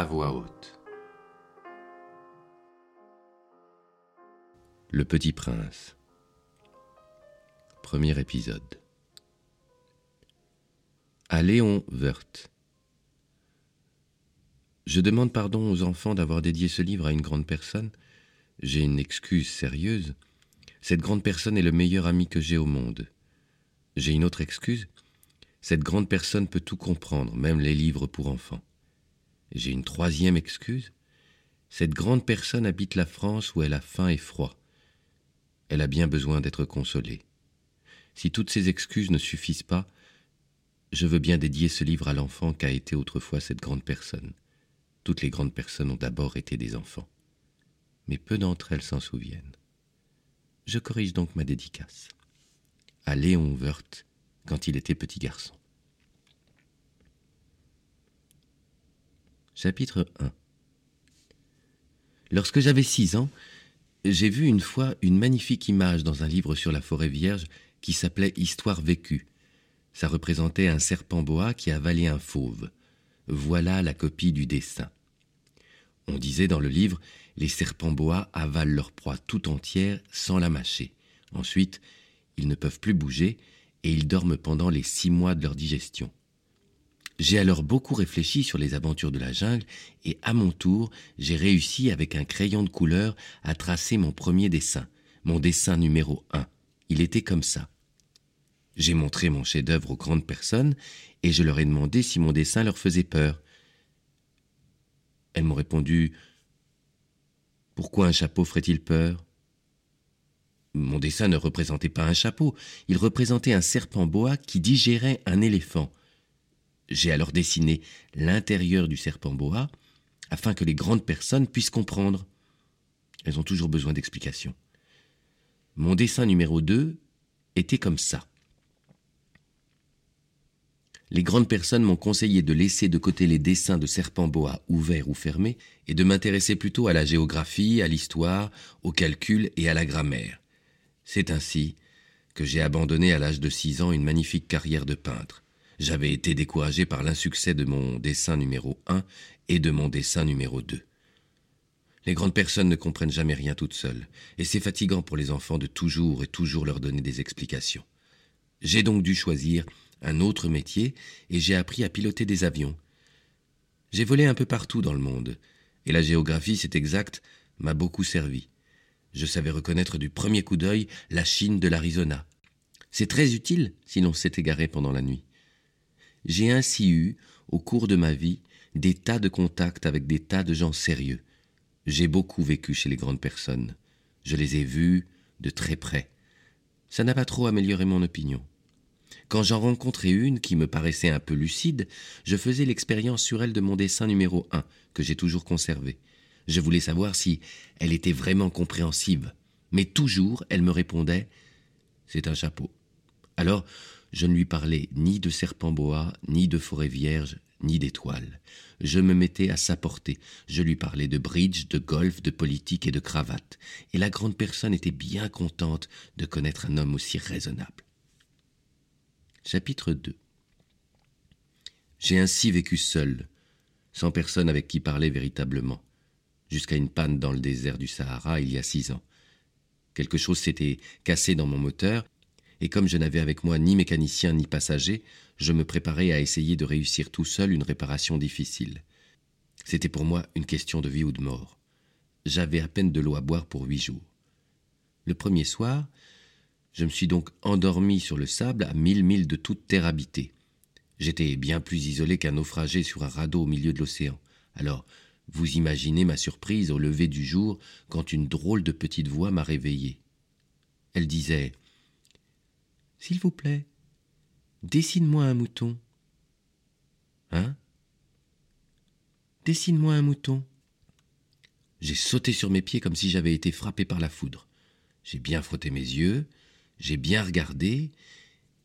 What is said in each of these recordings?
à voix haute. Le Petit Prince. Premier épisode. À Léon Werth. Je demande pardon aux enfants d'avoir dédié ce livre à une grande personne. J'ai une excuse sérieuse. Cette grande personne est le meilleur ami que j'ai au monde. J'ai une autre excuse. Cette grande personne peut tout comprendre, même les livres pour enfants. J'ai une troisième excuse. Cette grande personne habite la France où elle a faim et froid. Elle a bien besoin d'être consolée. Si toutes ces excuses ne suffisent pas, je veux bien dédier ce livre à l'enfant qu'a été autrefois cette grande personne. Toutes les grandes personnes ont d'abord été des enfants. Mais peu d'entre elles s'en souviennent. Je corrige donc ma dédicace. À Léon Werth, quand il était petit garçon. Chapitre 1 Lorsque j'avais six ans, j'ai vu une fois une magnifique image dans un livre sur la forêt vierge qui s'appelait Histoire vécue. Ça représentait un serpent boa qui avalait un fauve. Voilà la copie du dessin. On disait dans le livre les serpents boa avalent leur proie tout entière sans la mâcher. Ensuite, ils ne peuvent plus bouger et ils dorment pendant les six mois de leur digestion. J'ai alors beaucoup réfléchi sur les aventures de la jungle et à mon tour, j'ai réussi avec un crayon de couleur à tracer mon premier dessin, mon dessin numéro un. Il était comme ça. J'ai montré mon chef-d'œuvre aux grandes personnes et je leur ai demandé si mon dessin leur faisait peur. Elles m'ont répondu Pourquoi un chapeau ferait-il peur? Mon dessin ne représentait pas un chapeau, il représentait un serpent boa qui digérait un éléphant. J'ai alors dessiné l'intérieur du serpent boa afin que les grandes personnes puissent comprendre. Elles ont toujours besoin d'explications. Mon dessin numéro 2 était comme ça. Les grandes personnes m'ont conseillé de laisser de côté les dessins de serpents boa ouverts ou fermés et de m'intéresser plutôt à la géographie, à l'histoire, au calcul et à la grammaire. C'est ainsi que j'ai abandonné à l'âge de six ans une magnifique carrière de peintre. J'avais été découragé par l'insuccès de mon dessin numéro 1 et de mon dessin numéro 2. Les grandes personnes ne comprennent jamais rien toutes seules, et c'est fatigant pour les enfants de toujours et toujours leur donner des explications. J'ai donc dû choisir un autre métier, et j'ai appris à piloter des avions. J'ai volé un peu partout dans le monde, et la géographie, c'est exact, m'a beaucoup servi. Je savais reconnaître du premier coup d'œil la Chine de l'Arizona. C'est très utile si l'on s'est égaré pendant la nuit. J'ai ainsi eu, au cours de ma vie, des tas de contacts avec des tas de gens sérieux. J'ai beaucoup vécu chez les grandes personnes. Je les ai vus de très près. Ça n'a pas trop amélioré mon opinion. Quand j'en rencontrais une qui me paraissait un peu lucide, je faisais l'expérience sur elle de mon dessin numéro un, que j'ai toujours conservé. Je voulais savoir si elle était vraiment compréhensive. Mais toujours, elle me répondait C'est un chapeau. Alors, je ne lui parlais ni de serpent boa, ni de forêt vierge, ni d'étoiles. Je me mettais à sa portée. Je lui parlais de bridge, de golf, de politique et de cravate. Et la grande personne était bien contente de connaître un homme aussi raisonnable. Chapitre 2 J'ai ainsi vécu seul, sans personne avec qui parler véritablement, jusqu'à une panne dans le désert du Sahara il y a six ans. Quelque chose s'était cassé dans mon moteur et comme je n'avais avec moi ni mécanicien ni passager, je me préparais à essayer de réussir tout seul une réparation difficile. C'était pour moi une question de vie ou de mort. J'avais à peine de l'eau à boire pour huit jours. Le premier soir, je me suis donc endormi sur le sable à mille milles de toute terre habitée. J'étais bien plus isolé qu'un naufragé sur un radeau au milieu de l'océan. Alors, vous imaginez ma surprise au lever du jour quand une drôle de petite voix m'a réveillé. Elle disait s'il vous plaît, dessine-moi un mouton. Hein? Dessine-moi un mouton. J'ai sauté sur mes pieds comme si j'avais été frappé par la foudre. J'ai bien frotté mes yeux, j'ai bien regardé,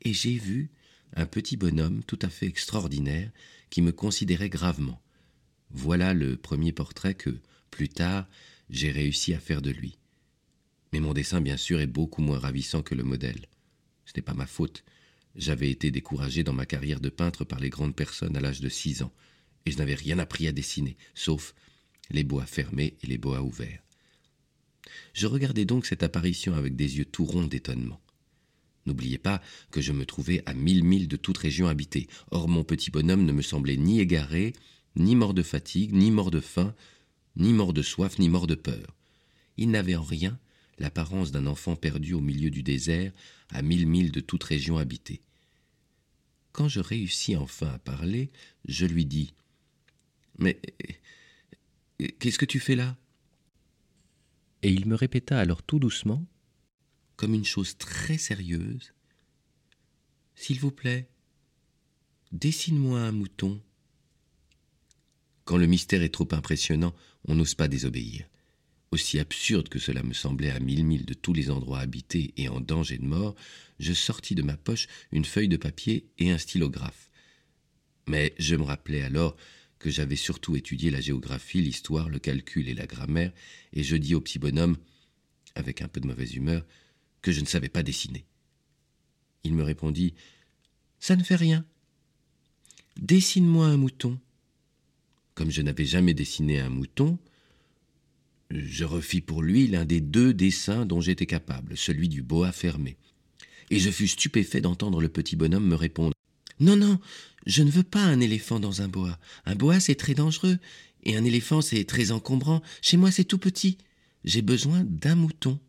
et j'ai vu un petit bonhomme tout à fait extraordinaire qui me considérait gravement. Voilà le premier portrait que, plus tard, j'ai réussi à faire de lui. Mais mon dessin, bien sûr, est beaucoup moins ravissant que le modèle. Ce n'est pas ma faute. J'avais été découragé dans ma carrière de peintre par les grandes personnes à l'âge de six ans, et je n'avais rien appris à dessiner, sauf les bois fermés et les bois ouverts. Je regardais donc cette apparition avec des yeux tout ronds d'étonnement. N'oubliez pas que je me trouvais à mille milles de toute région habitée. Or mon petit bonhomme ne me semblait ni égaré, ni mort de fatigue, ni mort de faim, ni mort de soif, ni mort de peur. Il n'avait en rien l'apparence d'un enfant perdu au milieu du désert, à mille milles de toute région habitée. Quand je réussis enfin à parler, je lui dis Mais qu'est-ce que tu fais là? Et il me répéta alors tout doucement, comme une chose très sérieuse S'il vous plaît, dessine-moi un mouton. Quand le mystère est trop impressionnant, on n'ose pas désobéir. Aussi absurde que cela me semblait à mille milles de tous les endroits habités et en danger de mort, je sortis de ma poche une feuille de papier et un stylographe. Mais je me rappelais alors que j'avais surtout étudié la géographie, l'histoire, le calcul et la grammaire, et je dis au petit bonhomme, avec un peu de mauvaise humeur, que je ne savais pas dessiner. Il me répondit Ça ne fait rien. Dessine-moi un mouton. Comme je n'avais jamais dessiné un mouton, je refis pour lui l'un des deux dessins dont j'étais capable, celui du boa fermé. Et je fus stupéfait d'entendre le petit bonhomme me répondre Non, non, je ne veux pas un éléphant dans un boa. Un boa, c'est très dangereux, et un éléphant, c'est très encombrant. Chez moi, c'est tout petit. J'ai besoin d'un mouton.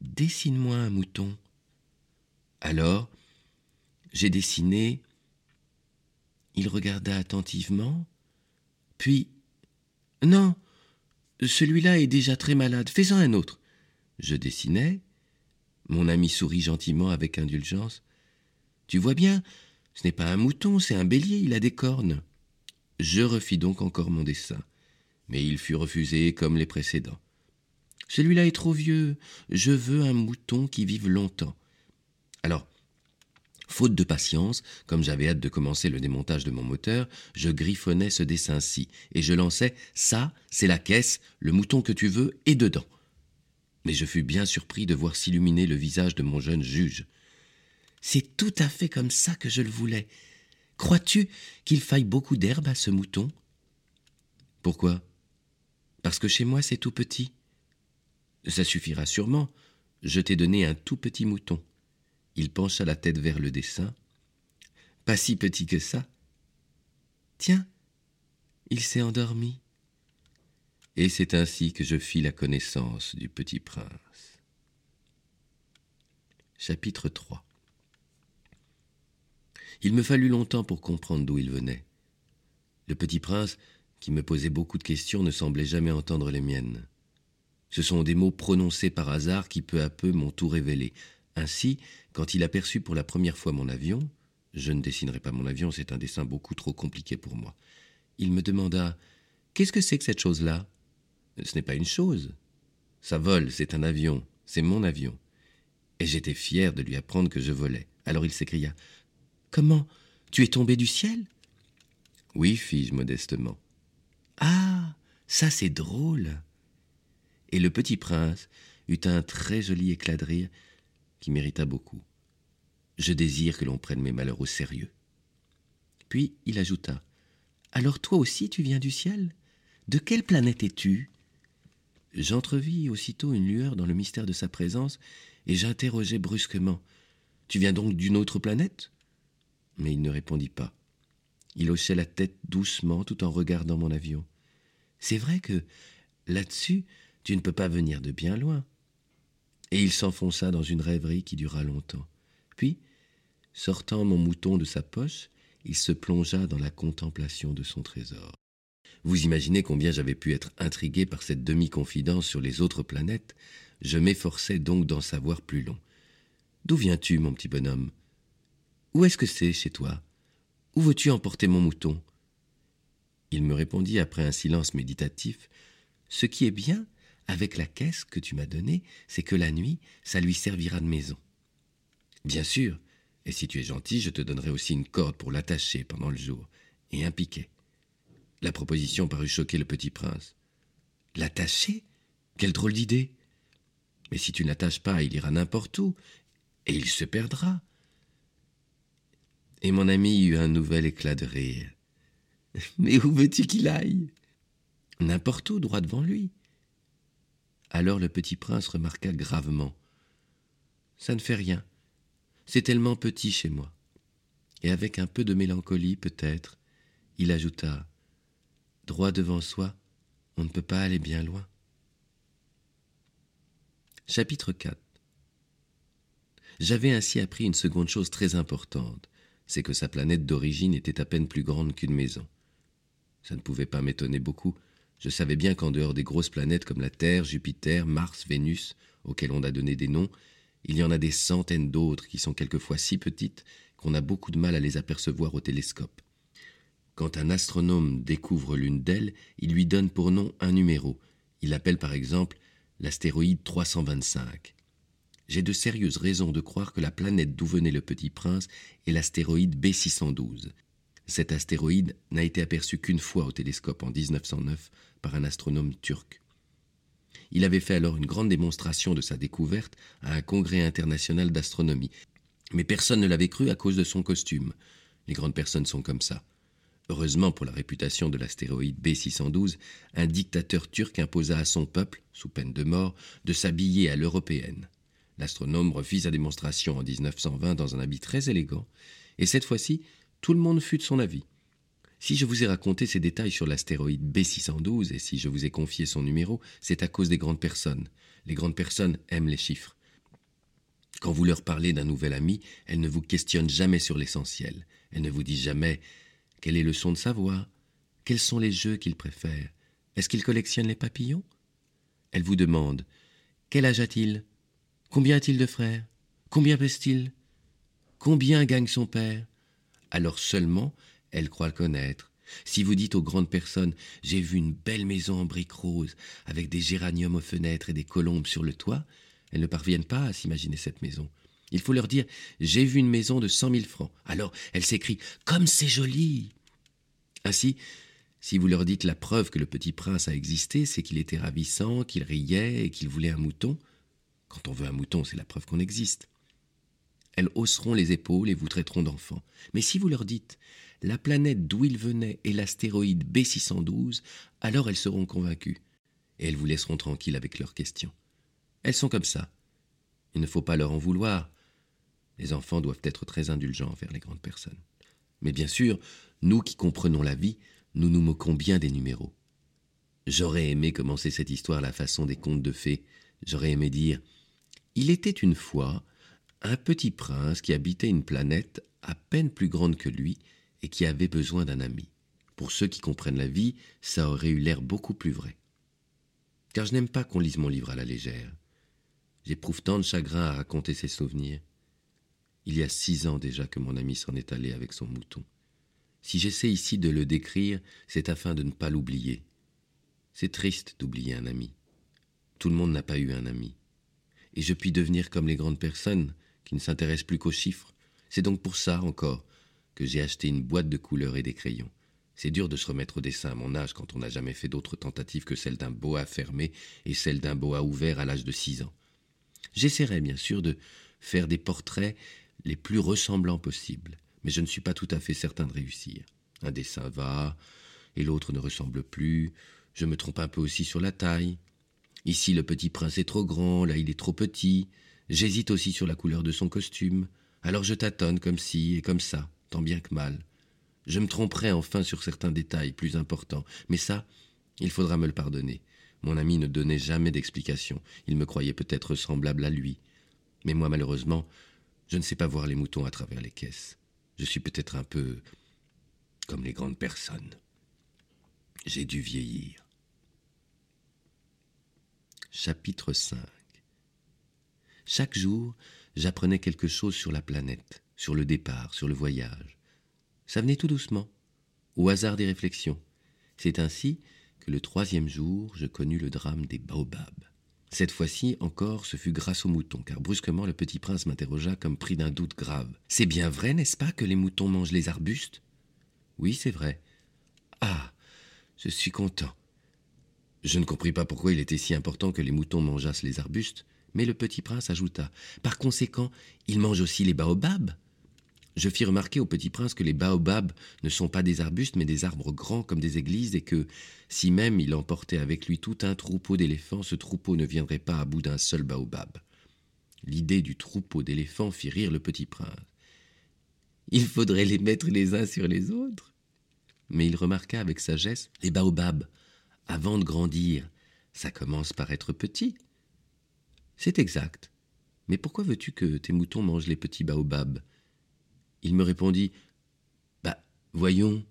Dessine-moi un mouton. Alors, j'ai dessiné. Il regarda attentivement, puis Non, celui-là est déjà très malade, fais-en un autre. Je dessinais. Mon ami sourit gentiment avec indulgence. Tu vois bien, ce n'est pas un mouton, c'est un bélier, il a des cornes. Je refis donc encore mon dessin, mais il fut refusé comme les précédents. Celui-là est trop vieux, je veux un mouton qui vive longtemps. Alors, Faute de patience, comme j'avais hâte de commencer le démontage de mon moteur, je griffonnais ce dessin-ci, et je lançais Ça, c'est la caisse, le mouton que tu veux est dedans. Mais je fus bien surpris de voir s'illuminer le visage de mon jeune juge. C'est tout à fait comme ça que je le voulais. Crois-tu qu'il faille beaucoup d'herbe à ce mouton? Pourquoi? Parce que chez moi c'est tout petit. Ça suffira sûrement. Je t'ai donné un tout petit mouton. Il pencha la tête vers le dessin. Pas si petit que ça. Tiens, il s'est endormi. Et c'est ainsi que je fis la connaissance du petit prince. Chapitre 3 Il me fallut longtemps pour comprendre d'où il venait. Le petit prince, qui me posait beaucoup de questions, ne semblait jamais entendre les miennes. Ce sont des mots prononcés par hasard qui peu à peu m'ont tout révélé. Ainsi, quand il aperçut pour la première fois mon avion, je ne dessinerai pas mon avion, c'est un dessin beaucoup trop compliqué pour moi, il me demanda Qu'est-ce que c'est que cette chose-là Ce n'est pas une chose. Ça vole, c'est un avion, c'est mon avion. Et j'étais fier de lui apprendre que je volais. Alors il s'écria Comment Tu es tombé du ciel? Oui, fis-je modestement. Ah Ça c'est drôle Et le petit prince eut un très joli éclat de rire qui mérita beaucoup. Je désire que l'on prenne mes malheurs au sérieux. Puis il ajouta Alors toi aussi tu viens du ciel? De quelle planète es-tu? J'entrevis aussitôt une lueur dans le mystère de sa présence, et j'interrogeai brusquement Tu viens donc d'une autre planète? Mais il ne répondit pas. Il hochait la tête doucement tout en regardant mon avion. C'est vrai que, là-dessus, tu ne peux pas venir de bien loin. Et il s'enfonça dans une rêverie qui dura longtemps. Puis, sortant mon mouton de sa poche, il se plongea dans la contemplation de son trésor. Vous imaginez combien j'avais pu être intrigué par cette demi-confidence sur les autres planètes. Je m'efforçais donc d'en savoir plus long. D'où viens-tu, mon petit bonhomme? Où est-ce que c'est chez toi? Où veux-tu emporter mon mouton? Il me répondit après un silence méditatif Ce qui est bien, avec la caisse que tu m'as donnée, c'est que la nuit, ça lui servira de maison. Bien sûr, et si tu es gentil, je te donnerai aussi une corde pour l'attacher pendant le jour, et un piquet. La proposition parut choquer le petit prince. L'attacher? Quelle drôle d'idée Mais si tu ne l'attaches pas, il ira n'importe où, et il se perdra. Et mon ami eut un nouvel éclat de rire. Mais où veux-tu qu'il aille? N'importe où, droit devant lui. Alors le petit prince remarqua gravement. Ça ne fait rien. C'est tellement petit chez moi. Et avec un peu de mélancolie, peut-être, il ajouta Droit devant soi, on ne peut pas aller bien loin. Chapitre 4 J'avais ainsi appris une seconde chose très importante, c'est que sa planète d'origine était à peine plus grande qu'une maison. Ça ne pouvait pas m'étonner beaucoup. Je savais bien qu'en dehors des grosses planètes comme la Terre, Jupiter, Mars, Vénus, auxquelles on a donné des noms, il y en a des centaines d'autres qui sont quelquefois si petites qu'on a beaucoup de mal à les apercevoir au télescope. Quand un astronome découvre l'une d'elles, il lui donne pour nom un numéro. Il l'appelle par exemple l'astéroïde 325. J'ai de sérieuses raisons de croire que la planète d'où venait le petit prince est l'astéroïde B612. Cet astéroïde n'a été aperçu qu'une fois au télescope en 1909 par un astronome turc. Il avait fait alors une grande démonstration de sa découverte à un congrès international d'astronomie. Mais personne ne l'avait cru à cause de son costume. Les grandes personnes sont comme ça. Heureusement pour la réputation de l'astéroïde B612, un dictateur turc imposa à son peuple, sous peine de mort, de s'habiller à l'européenne. L'astronome refit sa démonstration en 1920 dans un habit très élégant, et cette fois-ci, tout le monde fut de son avis. Si je vous ai raconté ces détails sur l'astéroïde B612 et si je vous ai confié son numéro, c'est à cause des grandes personnes. Les grandes personnes aiment les chiffres. Quand vous leur parlez d'un nouvel ami, elles ne vous questionnent jamais sur l'essentiel. Elles ne vous disent jamais quel est le son de sa voix, quels sont les jeux qu'il préfère, est-ce qu'il collectionne les papillons? Elles vous demandent quel âge a-t-il? Combien a-t-il de frères? Combien pèse-t-il? Combien gagne son père? Alors seulement elle croit le connaître. Si vous dites aux grandes personnes J'ai vu une belle maison en briques roses, avec des géraniums aux fenêtres et des colombes sur le toit, elles ne parviennent pas à s'imaginer cette maison. Il faut leur dire J'ai vu une maison de cent mille francs. Alors elles s'écrient Comme c'est joli Ainsi, si vous leur dites la preuve que le petit prince a existé, c'est qu'il était ravissant, qu'il riait et qu'il voulait un mouton. Quand on veut un mouton, c'est la preuve qu'on existe. Elles hausseront les épaules et vous traiteront d'enfant. Mais si vous leur dites la planète d'où il venait est l'astéroïde B612, alors elles seront convaincues, et elles vous laisseront tranquille avec leurs questions. Elles sont comme ça. Il ne faut pas leur en vouloir. Les enfants doivent être très indulgents envers les grandes personnes. Mais bien sûr, nous qui comprenons la vie, nous nous moquons bien des numéros. J'aurais aimé commencer cette histoire à la façon des contes de fées. J'aurais aimé dire Il était une fois un petit prince qui habitait une planète à peine plus grande que lui et qui avait besoin d'un ami. Pour ceux qui comprennent la vie, ça aurait eu l'air beaucoup plus vrai. Car je n'aime pas qu'on lise mon livre à la légère. J'éprouve tant de chagrin à raconter ses souvenirs. Il y a six ans déjà que mon ami s'en est allé avec son mouton. Si j'essaie ici de le décrire, c'est afin de ne pas l'oublier. C'est triste d'oublier un ami. Tout le monde n'a pas eu un ami. Et je puis devenir comme les grandes personnes qui ne s'intéressent plus qu'aux chiffres. C'est donc pour ça encore que j'ai acheté une boîte de couleurs et des crayons. C'est dur de se remettre au dessin à mon âge quand on n'a jamais fait d'autres tentatives que celle d'un boa fermé et celle d'un boa ouvert à l'âge de six ans. J'essaierai bien sûr de faire des portraits les plus ressemblants possibles, mais je ne suis pas tout à fait certain de réussir. Un dessin va, et l'autre ne ressemble plus, je me trompe un peu aussi sur la taille. Ici le petit prince est trop grand, là il est trop petit, j'hésite aussi sur la couleur de son costume, alors je tâtonne comme ci et comme ça tant bien que mal. Je me tromperai enfin sur certains détails plus importants, mais ça, il faudra me le pardonner. Mon ami ne donnait jamais d'explication, il me croyait peut-être semblable à lui. Mais moi, malheureusement, je ne sais pas voir les moutons à travers les caisses. Je suis peut-être un peu comme les grandes personnes. J'ai dû vieillir. Chapitre 5 Chaque jour, j'apprenais quelque chose sur la planète sur le départ, sur le voyage. Ça venait tout doucement, au hasard des réflexions. C'est ainsi que le troisième jour, je connus le drame des baobabs. Cette fois-ci encore, ce fut grâce aux moutons, car brusquement le petit prince m'interrogea comme pris d'un doute grave. C'est bien vrai, n'est-ce pas, que les moutons mangent les arbustes? Oui, c'est vrai. Ah, je suis content. Je ne compris pas pourquoi il était si important que les moutons mangeassent les arbustes, mais le petit prince ajouta Par conséquent, ils mangent aussi les baobabs Je fis remarquer au petit prince que les baobabs ne sont pas des arbustes, mais des arbres grands comme des églises, et que, si même il emportait avec lui tout un troupeau d'éléphants, ce troupeau ne viendrait pas à bout d'un seul baobab. L'idée du troupeau d'éléphants fit rire le petit prince. Il faudrait les mettre les uns sur les autres. Mais il remarqua avec sagesse les baobabs, avant de grandir, ça commence par être petit. C'est exact. Mais pourquoi veux-tu que tes moutons mangent les petits baobabs? Il me répondit Bah, voyons,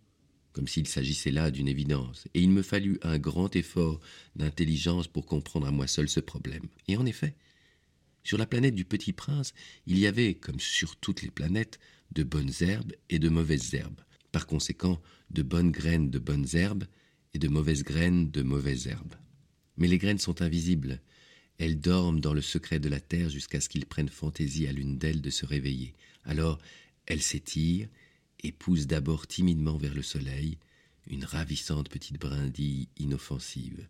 comme s'il s'agissait là d'une évidence, et il me fallut un grand effort d'intelligence pour comprendre à moi seul ce problème. Et en effet, sur la planète du Petit Prince, il y avait, comme sur toutes les planètes, de bonnes herbes et de mauvaises herbes. Par conséquent, de bonnes graines de bonnes herbes et de mauvaises graines de mauvaises herbes. Mais les graines sont invisibles. Elles dorment dans le secret de la terre jusqu'à ce qu'il prenne fantaisie à l'une d'elles de se réveiller. Alors elle s'étire et pousse d'abord timidement vers le soleil, une ravissante petite brindille inoffensive.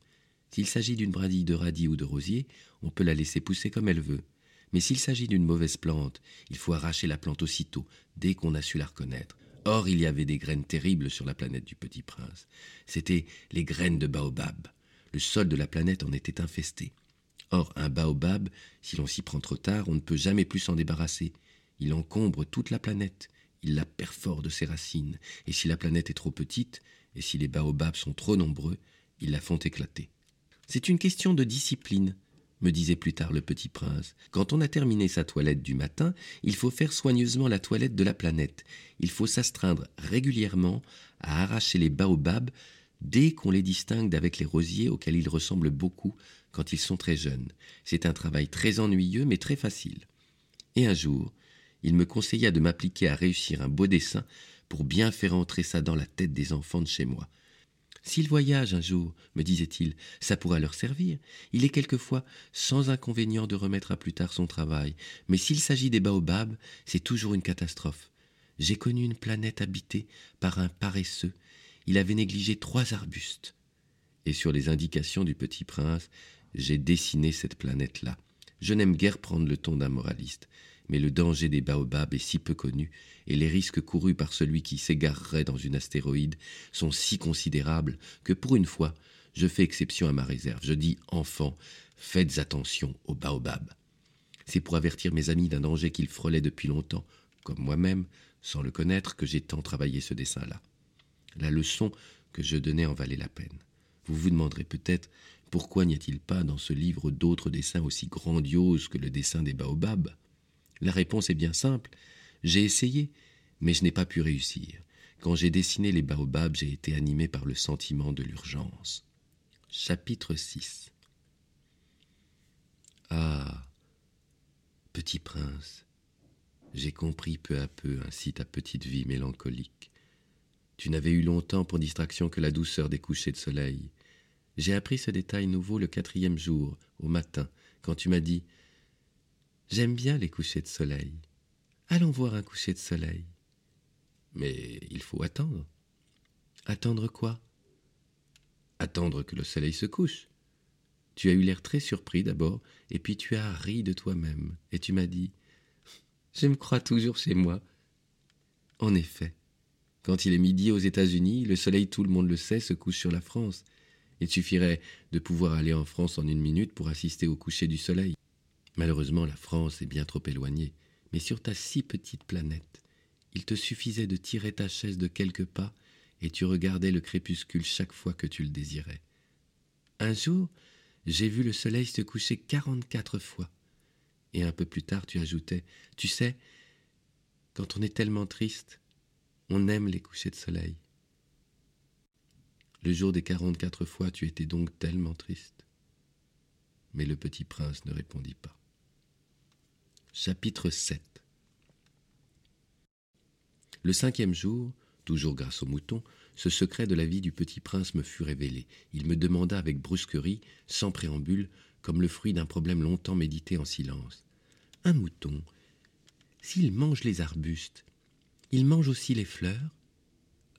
S'il s'agit d'une brindille de radis ou de rosier, on peut la laisser pousser comme elle veut. Mais s'il s'agit d'une mauvaise plante, il faut arracher la plante aussitôt, dès qu'on a su la reconnaître. Or, il y avait des graines terribles sur la planète du Petit Prince. C'étaient les graines de baobab. Le sol de la planète en était infesté. Or, un baobab, si l'on s'y prend trop tard, on ne peut jamais plus s'en débarrasser. Il encombre toute la planète, il la perfore de ses racines, et si la planète est trop petite, et si les baobabs sont trop nombreux, ils la font éclater. C'est une question de discipline, me disait plus tard le petit prince. Quand on a terminé sa toilette du matin, il faut faire soigneusement la toilette de la planète. Il faut s'astreindre régulièrement à arracher les baobabs dès qu'on les distingue d'avec les rosiers auxquels ils ressemblent beaucoup quand ils sont très jeunes. C'est un travail très ennuyeux mais très facile. Et un jour, il me conseilla de m'appliquer à réussir un beau dessin pour bien faire entrer ça dans la tête des enfants de chez moi. S'ils voyagent un jour, me disait-il, ça pourra leur servir. Il est quelquefois sans inconvénient de remettre à plus tard son travail, mais s'il s'agit des baobabs, c'est toujours une catastrophe. J'ai connu une planète habitée par un paresseux. Il avait négligé trois arbustes. Et sur les indications du petit prince, j'ai dessiné cette planète-là. Je n'aime guère prendre le ton d'un moraliste mais le danger des baobabs est si peu connu, et les risques courus par celui qui s'égarerait dans une astéroïde sont si considérables que pour une fois, je fais exception à ma réserve. Je dis enfants, faites attention aux baobabs. C'est pour avertir mes amis d'un danger qu'ils frôlaient depuis longtemps, comme moi-même, sans le connaître, que j'ai tant travaillé ce dessin-là. La leçon que je donnais en valait la peine. Vous vous demanderez peut-être pourquoi n'y a-t-il pas dans ce livre d'autres dessins aussi grandioses que le dessin des baobabs? La réponse est bien simple. J'ai essayé, mais je n'ai pas pu réussir. Quand j'ai dessiné les baobabs, j'ai été animé par le sentiment de l'urgence. Chapitre 6 Ah, petit prince, j'ai compris peu à peu ainsi ta petite vie mélancolique. Tu n'avais eu longtemps pour distraction que la douceur des couchers de soleil. J'ai appris ce détail nouveau le quatrième jour, au matin, quand tu m'as dit J'aime bien les couchers de soleil. Allons voir un coucher de soleil. Mais il faut attendre. Attendre quoi? Attendre que le soleil se couche. Tu as eu l'air très surpris d'abord, et puis tu as ri de toi-même, et tu m'as dit Je me crois toujours chez moi. En effet, quand il est midi aux États-Unis, le soleil, tout le monde le sait, se couche sur la France. Il suffirait de pouvoir aller en France en une minute pour assister au coucher du soleil. Malheureusement, la France est bien trop éloignée, mais sur ta si petite planète, il te suffisait de tirer ta chaise de quelques pas et tu regardais le crépuscule chaque fois que tu le désirais. Un jour, j'ai vu le soleil se coucher quarante-quatre fois. Et un peu plus tard, tu ajoutais Tu sais, quand on est tellement triste, on aime les couchers de soleil. Le jour des quarante-quatre fois, tu étais donc tellement triste. Mais le petit prince ne répondit pas. Chapitre 7 Le cinquième jour, toujours grâce au mouton, ce secret de la vie du petit prince me fut révélé. Il me demanda avec brusquerie, sans préambule, comme le fruit d'un problème longtemps médité en silence. Un mouton, s'il mange les arbustes, il mange aussi les fleurs?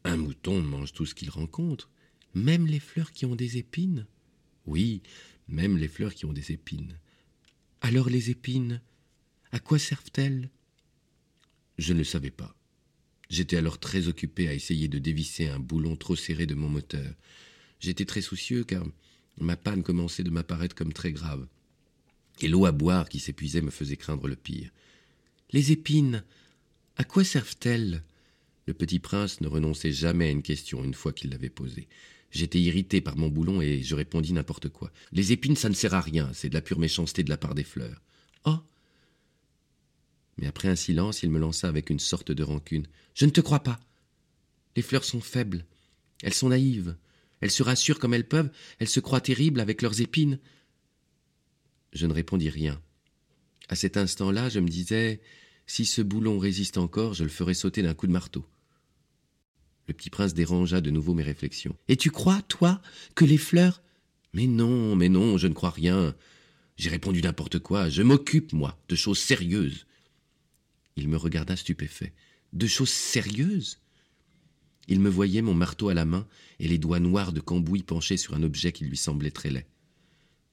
Un mouton mange tout ce qu'il rencontre, même les fleurs qui ont des épines? Oui, même les fleurs qui ont des épines. Alors les épines, à quoi servent-elles? Je ne le savais pas. J'étais alors très occupé à essayer de dévisser un boulon trop serré de mon moteur. J'étais très soucieux car ma panne commençait de m'apparaître comme très grave. Et l'eau à boire qui s'épuisait me faisait craindre le pire. Les épines, à quoi servent-elles? Le petit prince ne renonçait jamais à une question une fois qu'il l'avait posée. J'étais irrité par mon boulon et je répondis n'importe quoi. Les épines, ça ne sert à rien, c'est de la pure méchanceté de la part des fleurs. Oh Mais après un silence, il me lança avec une sorte de rancune. Je ne te crois pas. Les fleurs sont faibles, elles sont naïves, elles se rassurent comme elles peuvent, elles se croient terribles avec leurs épines. Je ne répondis rien. À cet instant-là, je me disais si ce boulon résiste encore, je le ferai sauter d'un coup de marteau. Le petit prince dérangea de nouveau mes réflexions. Et tu crois, toi, que les fleurs. Mais non, mais non, je ne crois rien. J'ai répondu n'importe quoi. Je m'occupe, moi, de choses sérieuses. Il me regarda stupéfait. De choses sérieuses? Il me voyait mon marteau à la main et les doigts noirs de cambouis penchés sur un objet qui lui semblait très laid.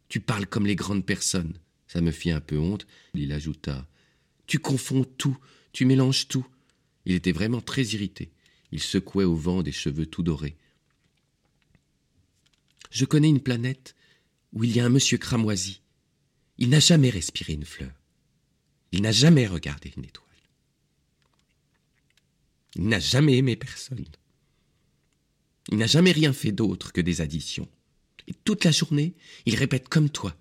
Tu parles comme les grandes personnes. Ça me fit un peu honte. Il ajouta Tu confonds tout, tu mélanges tout. Il était vraiment très irrité. Il secouait au vent des cheveux tout dorés. Je connais une planète où il y a un monsieur cramoisi. Il n'a jamais respiré une fleur. Il n'a jamais regardé une étoile. Il n'a jamais aimé personne. Il n'a jamais rien fait d'autre que des additions. Et toute la journée, il répète comme toi.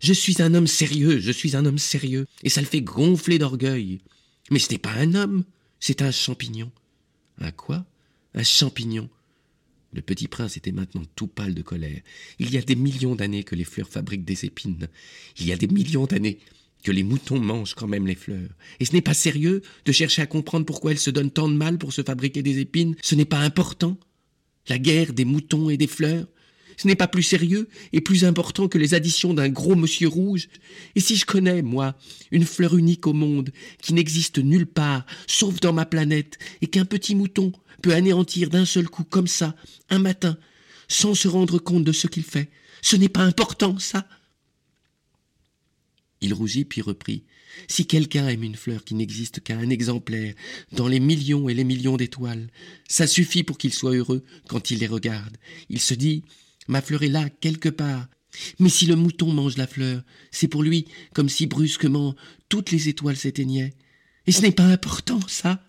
Je suis un homme sérieux, je suis un homme sérieux. Et ça le fait gonfler d'orgueil. Mais ce n'est pas un homme, c'est un champignon. Un quoi? Un champignon. Le petit prince était maintenant tout pâle de colère. Il y a des millions d'années que les fleurs fabriquent des épines. Il y a des millions d'années que les moutons mangent quand même les fleurs. Et ce n'est pas sérieux de chercher à comprendre pourquoi elles se donnent tant de mal pour se fabriquer des épines. Ce n'est pas important? La guerre des moutons et des fleurs? Ce n'est pas plus sérieux et plus important que les additions d'un gros monsieur rouge. Et si je connais, moi, une fleur unique au monde, qui n'existe nulle part, sauf dans ma planète, et qu'un petit mouton peut anéantir d'un seul coup comme ça, un matin, sans se rendre compte de ce qu'il fait, ce n'est pas important, ça. Il rougit puis reprit. Si quelqu'un aime une fleur qui n'existe qu'à un exemplaire dans les millions et les millions d'étoiles, ça suffit pour qu'il soit heureux quand il les regarde. Il se dit Ma fleur est là, quelque part. Mais si le mouton mange la fleur, c'est pour lui comme si brusquement toutes les étoiles s'éteignaient. Et ce n'est pas important, ça.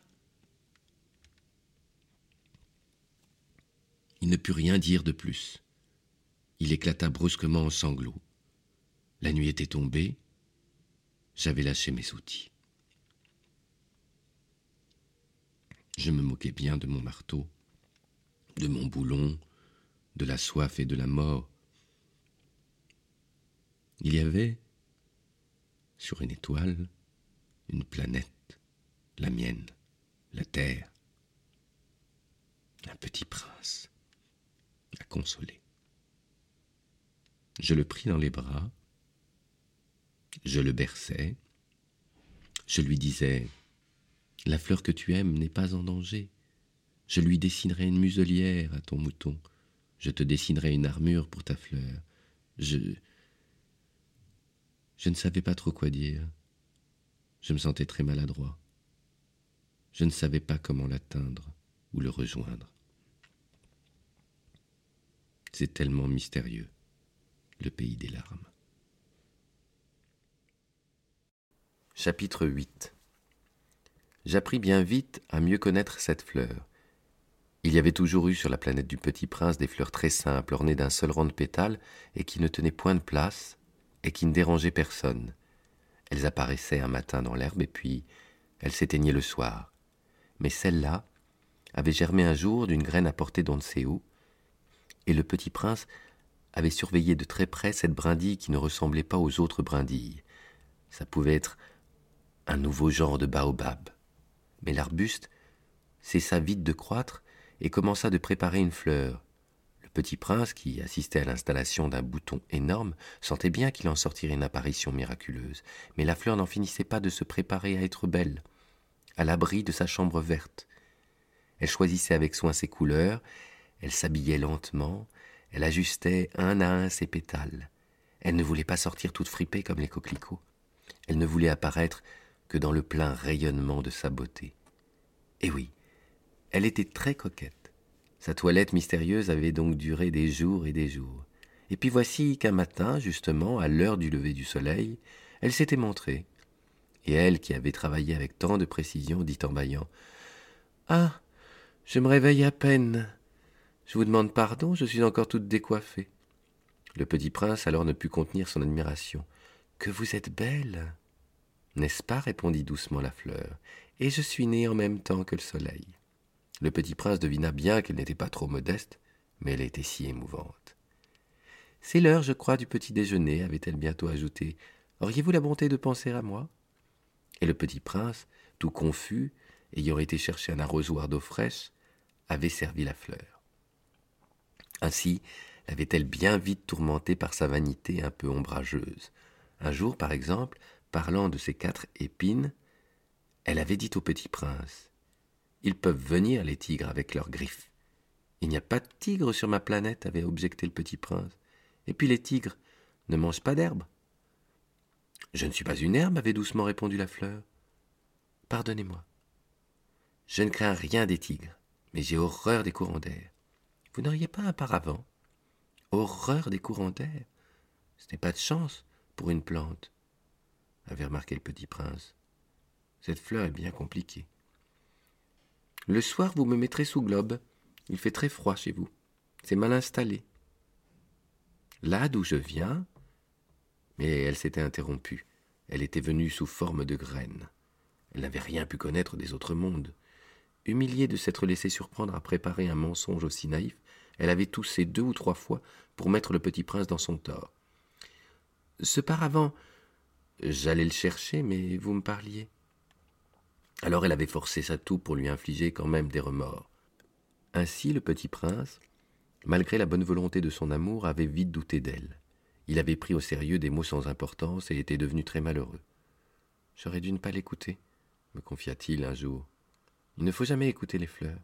Il ne put rien dire de plus. Il éclata brusquement en sanglots. La nuit était tombée. J'avais lâché mes outils. Je me moquais bien de mon marteau, de mon boulon, de la soif et de la mort. Il y avait, sur une étoile, une planète, la mienne, la Terre, un petit prince, à consoler. Je le pris dans les bras, je le berçais, je lui disais La fleur que tu aimes n'est pas en danger. Je lui dessinerai une muselière à ton mouton. Je te dessinerai une armure pour ta fleur. Je. Je ne savais pas trop quoi dire. Je me sentais très maladroit. Je ne savais pas comment l'atteindre ou le rejoindre. C'est tellement mystérieux, le pays des larmes. Chapitre 8 J'appris bien vite à mieux connaître cette fleur il y avait toujours eu sur la planète du Petit Prince des fleurs très simples, ornées d'un seul rang de pétales, et qui ne tenaient point de place, et qui ne dérangeaient personne. Elles apparaissaient un matin dans l'herbe, et puis elles s'éteignaient le soir. Mais celle-là avait germé un jour d'une graine apportée d'on ne sait où, et le Petit Prince avait surveillé de très près cette brindille qui ne ressemblait pas aux autres brindilles. Ça pouvait être un nouveau genre de baobab. Mais l'arbuste cessa vite de croître et commença de préparer une fleur. Le petit prince, qui assistait à l'installation d'un bouton énorme, sentait bien qu'il en sortirait une apparition miraculeuse, mais la fleur n'en finissait pas de se préparer à être belle, à l'abri de sa chambre verte. Elle choisissait avec soin ses couleurs, elle s'habillait lentement, elle ajustait un à un ses pétales. Elle ne voulait pas sortir toute fripée comme les coquelicots. Elle ne voulait apparaître que dans le plein rayonnement de sa beauté. Et oui, Elle était très coquette. Sa toilette mystérieuse avait donc duré des jours et des jours. Et puis voici qu'un matin, justement, à l'heure du lever du soleil, elle s'était montrée. Et elle, qui avait travaillé avec tant de précision, dit en bâillant Ah, je me réveille à peine. Je vous demande pardon, je suis encore toute décoiffée. Le petit prince alors ne put contenir son admiration. Que vous êtes belle. N'est-ce pas? répondit doucement la fleur. Et je suis née en même temps que le soleil. Le petit prince devina bien qu'elle n'était pas trop modeste, mais elle était si émouvante. C'est l'heure, je crois, du petit déjeuner, avait-elle bientôt ajouté. Auriez-vous la bonté de penser à moi? Et le petit prince, tout confus, ayant été chercher un arrosoir d'eau fraîche, avait servi la fleur. Ainsi l'avait-elle bien vite tourmentée par sa vanité un peu ombrageuse. Un jour, par exemple, parlant de ces quatre épines, elle avait dit au petit prince Ils peuvent venir, les tigres, avec leurs griffes. Il n'y a pas de tigres sur ma planète, avait objecté le petit prince. Et puis les tigres ne mangent pas d'herbe. Je ne suis pas une herbe, avait doucement répondu la fleur. Pardonnez-moi. Je ne crains rien des tigres, mais j'ai horreur des courants d'air. Vous n'auriez pas un paravent? Horreur des courants d'air? Ce n'est pas de chance pour une plante, avait remarqué le petit prince. Cette fleur est bien compliquée. Le soir, vous me mettrez sous globe. Il fait très froid chez vous. C'est mal installé. Là d'où je viens. Mais elle s'était interrompue. Elle était venue sous forme de graine. Elle n'avait rien pu connaître des autres mondes. Humiliée de s'être laissée surprendre à préparer un mensonge aussi naïf, elle avait toussé deux ou trois fois pour mettre le petit prince dans son tort. Ce paravent, j'allais le chercher, mais vous me parliez. Alors elle avait forcé sa toux pour lui infliger quand même des remords. Ainsi le petit prince, malgré la bonne volonté de son amour, avait vite douté d'elle. Il avait pris au sérieux des mots sans importance et était devenu très malheureux. J'aurais dû ne pas l'écouter, me confia-t-il un jour. Il ne faut jamais écouter les fleurs.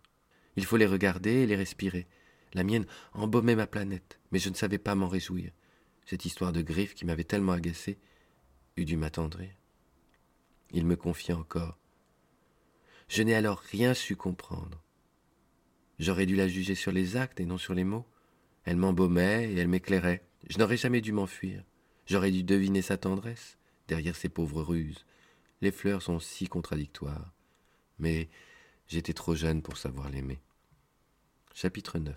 Il faut les regarder et les respirer. La mienne embaumait ma planète, mais je ne savais pas m'en réjouir. Cette histoire de griffes qui m'avait tellement agacé eût dû m'attendrir. Il me confia encore. Je n'ai alors rien su comprendre. J'aurais dû la juger sur les actes et non sur les mots. Elle m'embaumait et elle m'éclairait. Je n'aurais jamais dû m'enfuir. J'aurais dû deviner sa tendresse derrière ses pauvres ruses. Les fleurs sont si contradictoires. Mais j'étais trop jeune pour savoir l'aimer. Chapitre 9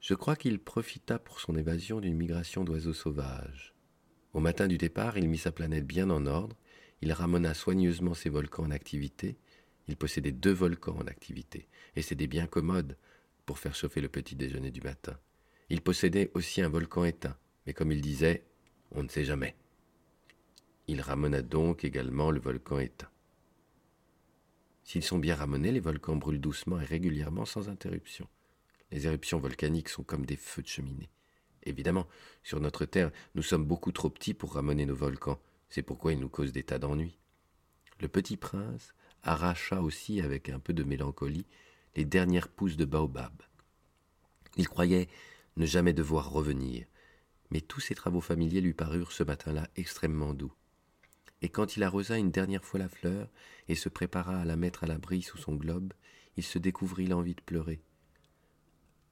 Je crois qu'il profita pour son évasion d'une migration d'oiseaux sauvages. Au matin du départ, il mit sa planète bien en ordre, il ramena soigneusement ses volcans en activité, il possédait deux volcans en activité, et c'était bien commode pour faire chauffer le petit déjeuner du matin. Il possédait aussi un volcan éteint, mais comme il disait, on ne sait jamais. Il ramena donc également le volcan éteint. S'ils sont bien ramenés, les volcans brûlent doucement et régulièrement sans interruption. Les éruptions volcaniques sont comme des feux de cheminée. Évidemment, sur notre Terre, nous sommes beaucoup trop petits pour ramener nos volcans. C'est pourquoi ils nous causent des tas d'ennuis. Le petit prince arracha aussi, avec un peu de mélancolie, les dernières pousses de baobab. Il croyait ne jamais devoir revenir, mais tous ses travaux familiers lui parurent ce matin-là extrêmement doux et quand il arrosa une dernière fois la fleur et se prépara à la mettre à l'abri sous son globe, il se découvrit l'envie de pleurer.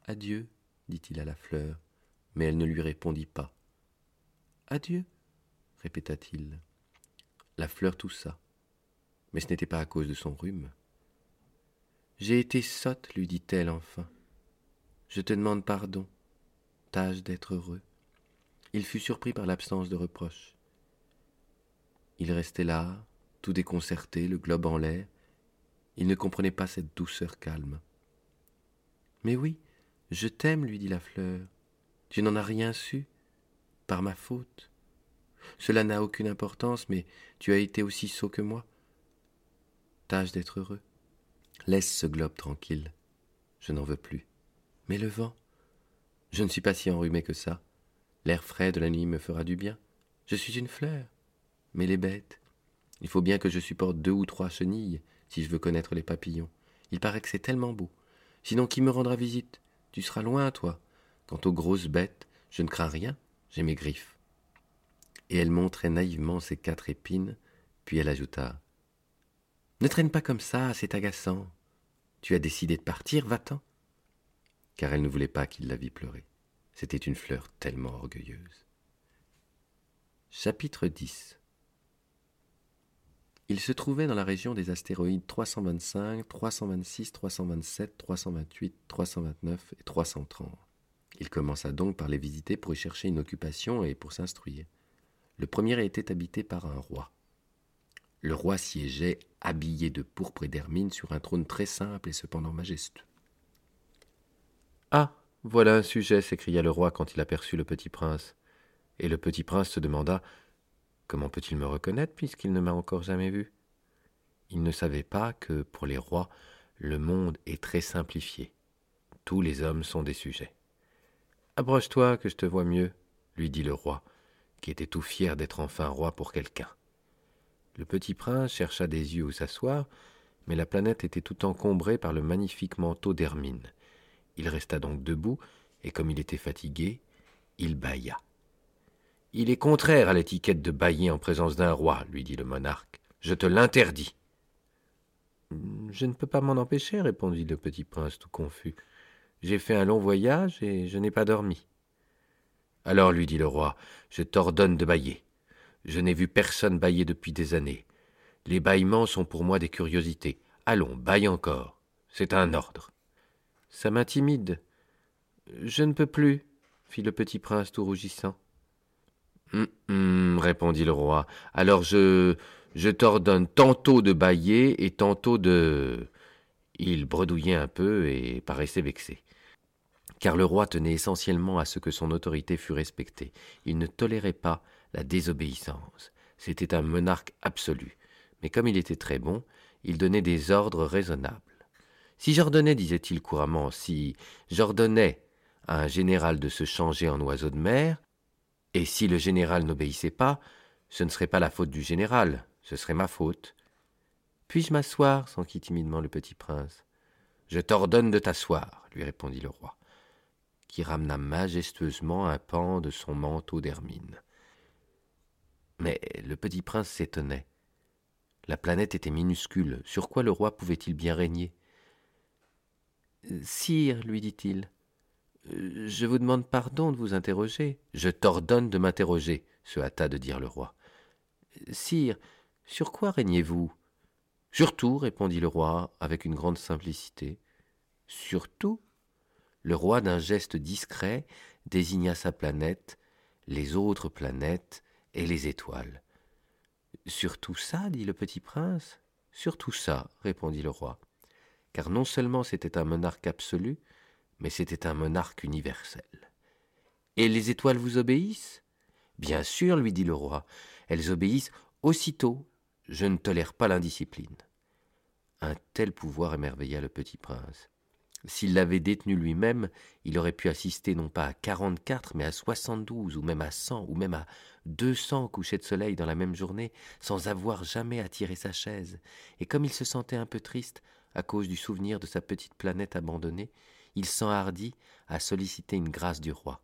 Adieu, dit-il à la fleur, mais elle ne lui répondit pas. Adieu, répéta-t-il. La fleur toussa, mais ce n'était pas à cause de son rhume. J'ai été sotte, lui dit-elle enfin. Je te demande pardon. Tâche d'être heureux. Il fut surpris par l'absence de reproche. Il restait là, tout déconcerté, le globe en l'air. Il ne comprenait pas cette douceur calme. Mais oui, je t'aime, lui dit la fleur. Tu n'en as rien su, par ma faute. Cela n'a aucune importance, mais tu as été aussi sot que moi. D'être heureux. Laisse ce globe tranquille. Je n'en veux plus. Mais le vent? Je ne suis pas si enrhumé que ça. L'air frais de la nuit me fera du bien. Je suis une fleur. Mais les bêtes, il faut bien que je supporte deux ou trois chenilles si je veux connaître les papillons. Il paraît que c'est tellement beau. Sinon, qui me rendra visite? Tu seras loin, toi. Quant aux grosses bêtes, je ne crains rien, j'ai mes griffes. Et elle montrait naïvement ses quatre épines, puis elle ajouta Ne traîne pas comme ça, c'est agaçant. Tu as décidé de partir, va-t'en. Car elle ne voulait pas qu'il la vît pleurer. C'était une fleur tellement orgueilleuse. Chapitre 10 Il se trouvait dans la région des astéroïdes 325, 326, 327, 328, 329 et 330. Il commença donc par les visiter pour y chercher une occupation et pour s'instruire. Le premier était habité par un roi. Le roi siégeait, habillé de pourpre et d'hermine, sur un trône très simple et cependant majestueux. Ah. Voilà un sujet, s'écria le roi quand il aperçut le petit prince. Et le petit prince se demanda. Comment peut il me reconnaître puisqu'il ne m'a encore jamais vu? Il ne savait pas que, pour les rois, le monde est très simplifié. Tous les hommes sont des sujets. Approche toi que je te vois mieux, lui dit le roi, qui était tout fier d'être enfin roi pour quelqu'un. Le petit prince chercha des yeux où s'asseoir, mais la planète était tout encombrée par le magnifique manteau d'hermine. Il resta donc debout, et comme il était fatigué, il bâilla. Il est contraire à l'étiquette de bâiller en présence d'un roi, lui dit le monarque. Je te l'interdis. Je ne peux pas m'en empêcher, répondit le petit prince tout confus. J'ai fait un long voyage et je n'ai pas dormi. Alors, lui dit le roi, je t'ordonne de bâiller. Je n'ai vu personne bailler depuis des années. Les bâillements sont pour moi des curiosités. Allons, baille encore. C'est un ordre. Ça m'intimide. Je ne peux plus, fit le petit prince tout rougissant. Hum, hum, répondit le roi. Alors je. je t'ordonne tantôt de bailler et tantôt de. Il bredouillait un peu et paraissait vexé. Car le roi tenait essentiellement à ce que son autorité fût respectée. Il ne tolérait pas la désobéissance. C'était un monarque absolu. Mais comme il était très bon, il donnait des ordres raisonnables. Si j'ordonnais, disait-il couramment, si j'ordonnais à un général de se changer en oiseau de mer, et si le général n'obéissait pas, ce ne serait pas la faute du général, ce serait ma faute. Puis-je m'asseoir s'enquit timidement le petit prince. Je t'ordonne de t'asseoir, lui répondit le roi, qui ramena majestueusement un pan de son manteau d'hermine. Mais le petit prince s'étonnait. La planète était minuscule, sur quoi le roi pouvait-il bien régner? Sire, lui dit-il, je vous demande pardon de vous interroger. Je t'ordonne de m'interroger, se hâta de dire le roi. Sire, sur quoi régnez-vous? Sur tout, répondit le roi avec une grande simplicité. Sur tout? Le roi, d'un geste discret, désigna sa planète, les autres planètes et les étoiles. Sur tout ça, dit le petit prince. Sur tout ça, répondit le roi. Car non seulement c'était un monarque absolu, mais c'était un monarque universel. Et les étoiles vous obéissent? Bien sûr, lui dit le roi, elles obéissent aussitôt. Je ne tolère pas l'indiscipline. Un tel pouvoir émerveilla le petit prince. S'il l'avait détenu lui-même, il aurait pu assister non pas à quarante-quatre, mais à soixante-douze, ou même à cent, ou même à deux cents couchers de soleil dans la même journée, sans avoir jamais tirer sa chaise. Et comme il se sentait un peu triste, à cause du souvenir de sa petite planète abandonnée, il s'enhardit à solliciter une grâce du roi.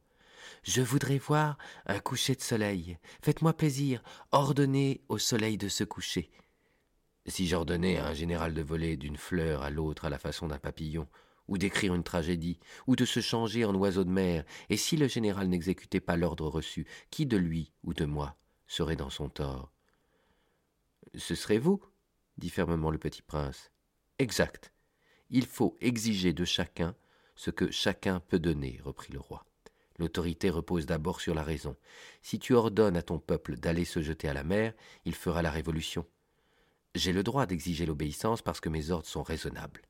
Je voudrais voir un coucher de soleil. Faites-moi plaisir, ordonnez au soleil de se coucher. Si j'ordonnais à un général de voler d'une fleur à l'autre à la façon d'un papillon, ou d'écrire une tragédie, ou de se changer en oiseau de mer, et si le général n'exécutait pas l'ordre reçu, qui de lui ou de moi serait dans son tort? Ce serait vous, dit fermement le petit prince. Exact. Il faut exiger de chacun ce que chacun peut donner, reprit le roi. L'autorité repose d'abord sur la raison. Si tu ordonnes à ton peuple d'aller se jeter à la mer, il fera la révolution. J'ai le droit d'exiger l'obéissance parce que mes ordres sont raisonnables.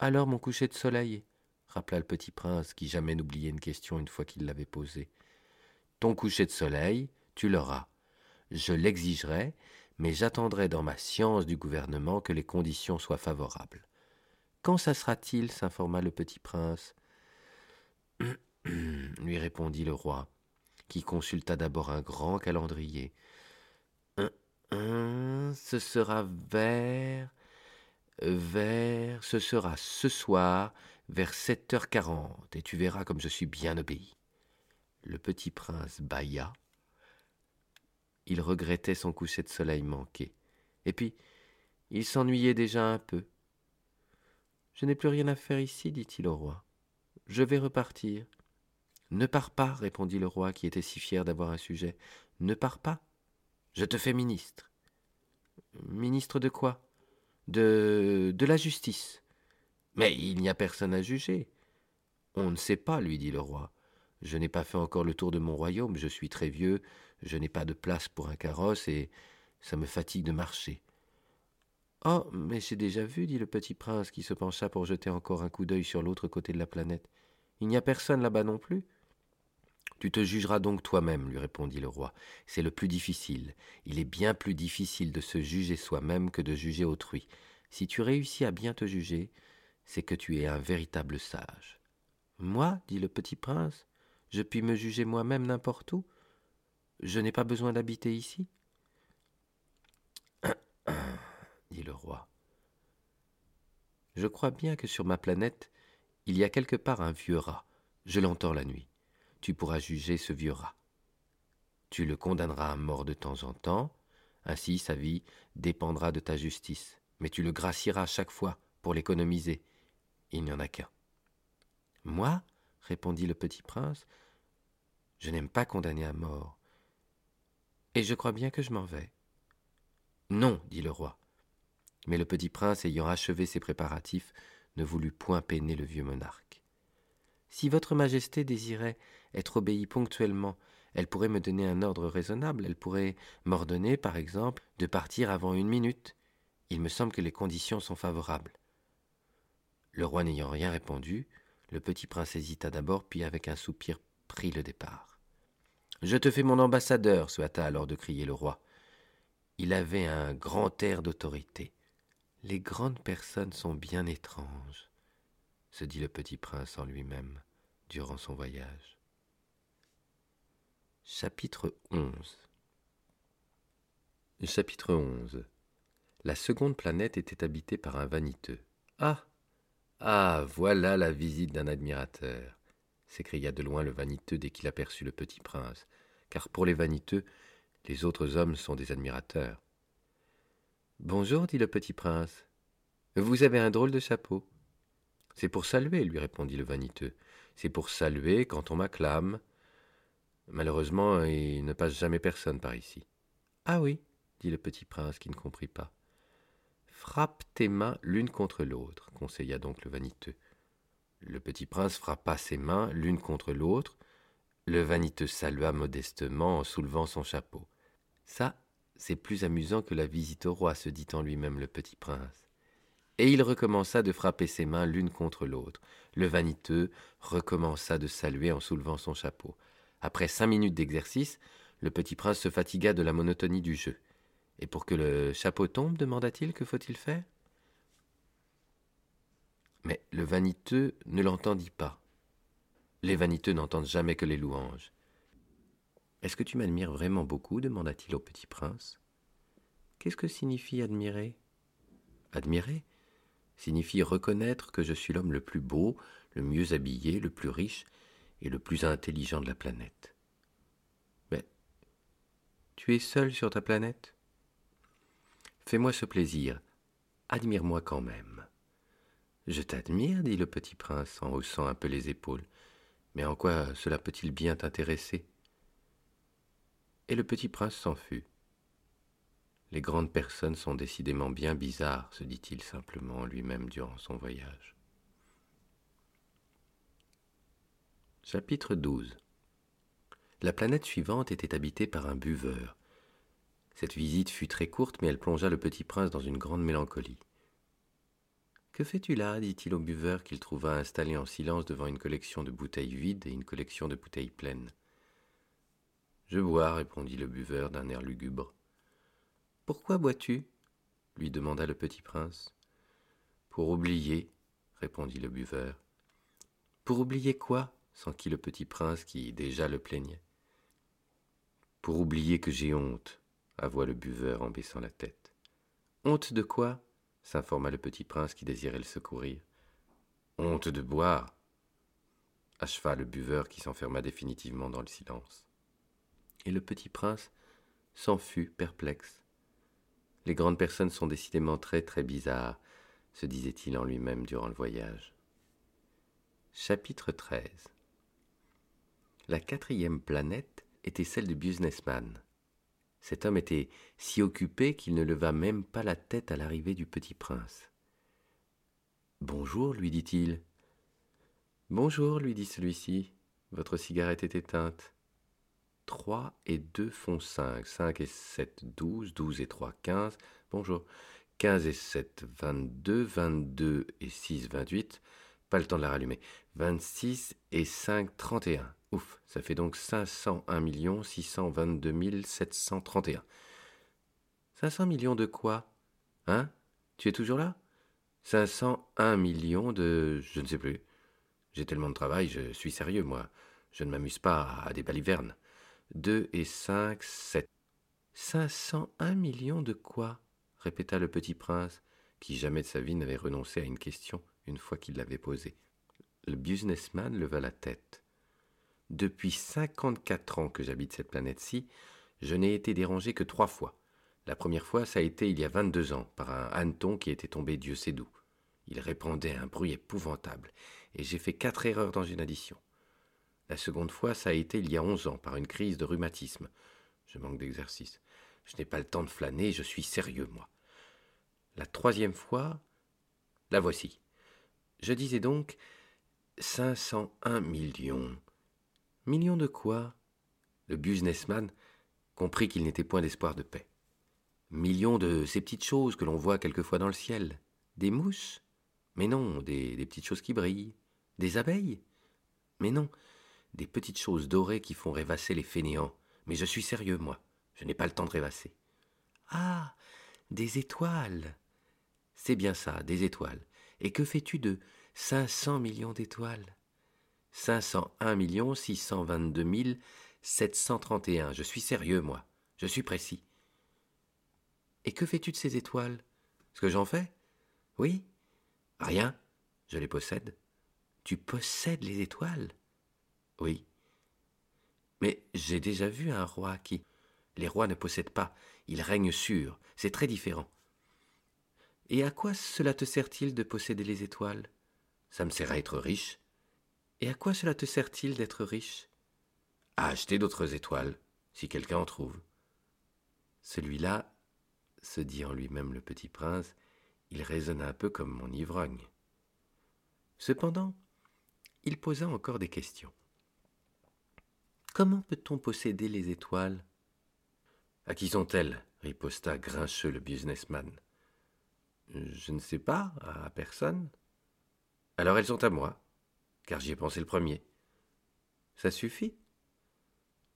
Alors mon coucher de soleil rappela le petit prince, qui jamais n'oubliait une question une fois qu'il l'avait posée. Ton coucher de soleil, tu l'auras. Je l'exigerai, mais j'attendrai dans ma science du gouvernement que les conditions soient favorables. Quand ça sera-t-il? s'informa le petit prince. lui répondit le roi, qui consulta d'abord un grand calendrier. ce sera vers. Vers. ce sera ce soir, vers sept heures quarante, et tu verras comme je suis bien obéi. Le petit prince bâilla. Il regrettait son coucher de soleil manqué. Et puis, il s'ennuyait déjà un peu. Je n'ai plus rien à faire ici, dit-il au roi. Je vais repartir. Ne pars pas, répondit le roi, qui était si fier d'avoir un sujet. Ne pars pas. Je te fais ministre. Ministre de quoi? De. de la justice. Mais il n'y a personne à juger. On ne sait pas, lui dit le roi. Je n'ai pas fait encore le tour de mon royaume, je suis très vieux, je n'ai pas de place pour un carrosse et ça me fatigue de marcher. Oh, mais j'ai déjà vu, dit le petit prince qui se pencha pour jeter encore un coup d'œil sur l'autre côté de la planète. Il n'y a personne là-bas non plus. Tu te jugeras donc toi-même, lui répondit le roi. C'est le plus difficile. Il est bien plus difficile de se juger soi-même que de juger autrui. Si tu réussis à bien te juger, c'est que tu es un véritable sage. Moi, dit le petit prince, je puis me juger moi-même n'importe où. Je n'ai pas besoin d'habiter ici. dit le roi. Je crois bien que sur ma planète, il y a quelque part un vieux rat. Je l'entends la nuit. Tu pourras juger ce vieux rat. Tu le condamneras à mort de temps en temps, ainsi sa vie dépendra de ta justice, mais tu le gracieras chaque fois pour l'économiser. Il n'y en a qu'un. Moi, répondit le petit prince, je n'aime pas condamner à mort. Et je crois bien que je m'en vais. Non, dit le roi. Mais le petit prince, ayant achevé ses préparatifs, ne voulut point peiner le vieux monarque. Si votre majesté désirait être obéie ponctuellement, elle pourrait me donner un ordre raisonnable, elle pourrait m'ordonner, par exemple, de partir avant une minute. Il me semble que les conditions sont favorables. Le roi n'ayant rien répondu, le petit prince hésita d'abord, puis avec un soupir prit le départ. Je te fais mon ambassadeur, se hâta alors de crier le roi. Il avait un grand air d'autorité. Les grandes personnes sont bien étranges, se dit le petit prince en lui-même durant son voyage. Chapitre 11 Chapitre 11 La seconde planète était habitée par un vaniteux. Ah Ah Voilà la visite d'un admirateur s'écria de loin le vaniteux dès qu'il aperçut le petit prince, car pour les vaniteux, les autres hommes sont des admirateurs. Bonjour, dit le petit prince. Vous avez un drôle de chapeau. C'est pour saluer, lui répondit le vaniteux. C'est pour saluer quand on m'acclame. Malheureusement, il ne passe jamais personne par ici. Ah oui, dit le petit prince qui ne comprit pas. Frappe tes mains l'une contre l'autre, conseilla donc le vaniteux. Le petit prince frappa ses mains l'une contre l'autre. Le vaniteux salua modestement en soulevant son chapeau. Ça, c'est plus amusant que la visite au roi, se dit en lui-même le petit prince. Et il recommença de frapper ses mains l'une contre l'autre. Le vaniteux recommença de saluer en soulevant son chapeau. Après cinq minutes d'exercice, le petit prince se fatigua de la monotonie du jeu. Et pour que le chapeau tombe, demanda-t-il, que faut-il faire? Mais le vaniteux ne l'entendit pas. Les vaniteux n'entendent jamais que les louanges. Est-ce que tu m'admires vraiment beaucoup? demanda-t-il au petit prince. Qu'est-ce que signifie admirer? Admirer signifie reconnaître que je suis l'homme le plus beau, le mieux habillé, le plus riche et le plus intelligent de la planète. Mais tu es seul sur ta planète? Fais-moi ce plaisir, admire-moi quand même. Je t'admire, dit le petit prince en haussant un peu les épaules. Mais en quoi cela peut-il bien t'intéresser? Et le petit prince s'en fut. Les grandes personnes sont décidément bien bizarres, se dit-il simplement lui-même durant son voyage. Chapitre 12 La planète suivante était habitée par un buveur. Cette visite fut très courte, mais elle plongea le petit prince dans une grande mélancolie. Que fais-tu là? dit-il au buveur qu'il trouva installé en silence devant une collection de bouteilles vides et une collection de bouteilles pleines. Je bois, répondit le buveur d'un air lugubre. Pourquoi bois-tu? lui demanda le petit prince. Pour oublier, répondit le buveur. Pour oublier quoi? S'enquit le petit prince qui déjà le plaignait. Pour oublier que j'ai honte, avoua le buveur en baissant la tête. Honte de quoi? s'informa le petit prince qui désirait le secourir. Honte de boire, acheva le buveur qui s'enferma définitivement dans le silence et le petit prince s'en fut perplexe. Les grandes personnes sont décidément très très bizarres, se disait-il en lui-même durant le voyage. Chapitre 13 La quatrième planète était celle du businessman. Cet homme était si occupé qu'il ne leva même pas la tête à l'arrivée du petit prince. Bonjour, lui dit-il. Bonjour, lui dit celui-ci. Votre cigarette est éteinte. Trois et deux font cinq. Cinq et sept, douze. Douze et trois, quinze. Bonjour. Quinze et sept, vingt-deux. Vingt-deux et six, vingt-huit. Pas le temps de la rallumer. Vingt-six et cinq, trente et un. Ouf, ça fait donc cinq cent un millions six cent vingt-deux mille sept cent trente et un. Cinq cents millions de quoi? Hein? Tu es toujours là? Cinq cent un millions de... je ne sais plus. J'ai tellement de travail, je suis sérieux, moi. Je ne m'amuse pas à des balivernes. Deux et cinq, sept. Cinq cent un millions de quoi? répéta le petit prince, qui jamais de sa vie n'avait renoncé à une question une fois qu'il l'avait posée. Le businessman leva la tête. Depuis cinquante-quatre ans que j'habite cette planète-ci, je n'ai été dérangé que trois fois. La première fois, ça a été il y a vingt-deux ans, par un hanneton qui était tombé Dieu sait d'où. Il répandait un bruit épouvantable, et j'ai fait quatre erreurs dans une addition. La seconde fois, ça a été il y a onze ans, par une crise de rhumatisme. Je manque d'exercice. Je n'ai pas le temps de flâner, je suis sérieux, moi. La troisième fois, la voici. Je disais donc cinq cent un millions. Millions de quoi Le businessman comprit qu'il n'était point d'espoir de paix. Millions de ces petites choses que l'on voit quelquefois dans le ciel. Des mousses Mais non, des, des petites choses qui brillent. Des abeilles Mais non, des petites choses dorées qui font rêvasser les fainéants. Mais je suis sérieux, moi. Je n'ai pas le temps de rêvasser. Ah Des étoiles C'est bien ça, des étoiles. Et que fais-tu de cinq cents millions d'étoiles? Cinq cent un millions six cent vingt-deux mille sept cent trente et un. Je suis sérieux, moi. Je suis précis. Et que fais-tu de ces étoiles? Ce que j'en fais? Oui Rien. Je les possède. Tu possèdes les étoiles? Oui. Mais j'ai déjà vu un roi qui. Les rois ne possèdent pas, ils règnent sur, c'est très différent. Et à quoi cela te sert-il de posséder les étoiles? Ça me sert à être riche. Et à quoi cela te sert-il d'être riche? À acheter d'autres étoiles, si quelqu'un en trouve. Celui-là, se dit en lui-même le petit prince, il résonne un peu comme mon ivrogne. Cependant, il posa encore des questions. Comment peut-on posséder les étoiles? À qui sont-elles? riposta grincheux le businessman. Je ne sais pas, à personne. Alors elles sont à moi, car j'y ai pensé le premier. Ça suffit?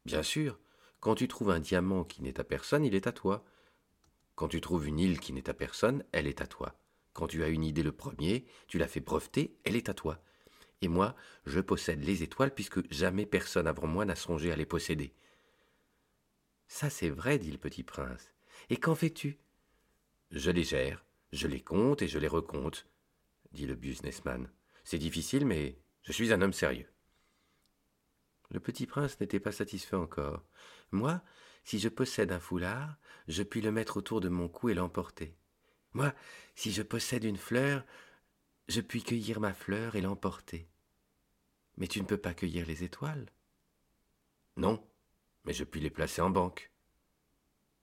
Bien sûr, quand tu trouves un diamant qui n'est à personne, il est à toi. Quand tu trouves une île qui n'est à personne, elle est à toi. Quand tu as une idée le premier, tu l'as fait breveter, elle est à toi et moi, je possède les étoiles puisque jamais personne avant moi n'a songé à les posséder. Ça c'est vrai, dit le petit prince. Et qu'en fais-tu? Je les gère, je les compte et je les recompte, dit le businessman. C'est difficile, mais je suis un homme sérieux. Le petit prince n'était pas satisfait encore. Moi, si je possède un foulard, je puis le mettre autour de mon cou et l'emporter. Moi, si je possède une fleur, je puis cueillir ma fleur et l'emporter. Mais tu ne peux pas cueillir les étoiles. Non, mais je puis les placer en banque.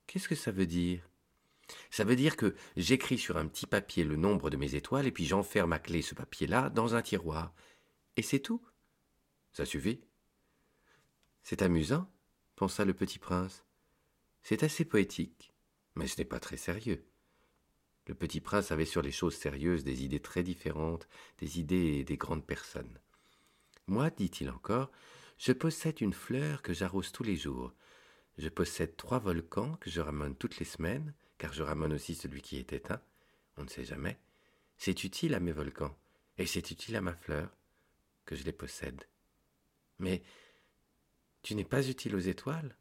Qu'est-ce que ça veut dire? Ça veut dire que j'écris sur un petit papier le nombre de mes étoiles et puis j'enferme à clé ce papier-là dans un tiroir. Et c'est tout. Ça suffit. C'est amusant, pensa le petit prince. C'est assez poétique, mais ce n'est pas très sérieux. Le petit prince avait sur les choses sérieuses des idées très différentes des idées des grandes personnes. Moi, dit-il encore, je possède une fleur que j'arrose tous les jours. Je possède trois volcans que je ramène toutes les semaines, car je ramène aussi celui qui est éteint. On ne sait jamais. C'est utile à mes volcans, et c'est utile à ma fleur, que je les possède. Mais tu n'es pas utile aux étoiles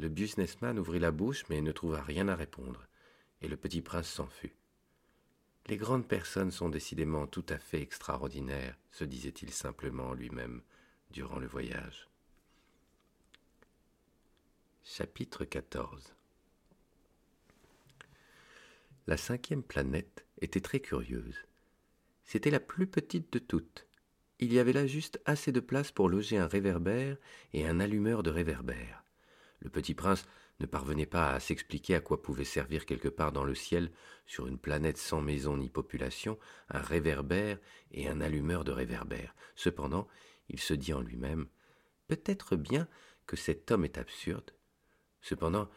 Le businessman ouvrit la bouche, mais ne trouva rien à répondre, et le petit prince s'en fut. Les grandes personnes sont décidément tout à fait extraordinaires, se disait-il simplement lui-même durant le voyage. Chapitre 14 La cinquième planète était très curieuse. C'était la plus petite de toutes. Il y avait là juste assez de place pour loger un réverbère et un allumeur de réverbère. Le petit prince ne parvenait pas à s'expliquer à quoi pouvait servir quelque part dans le ciel, sur une planète sans maison ni population, un réverbère et un allumeur de réverbère. Cependant, il se dit en lui-même Peut-être bien que cet homme est absurde. Cependant,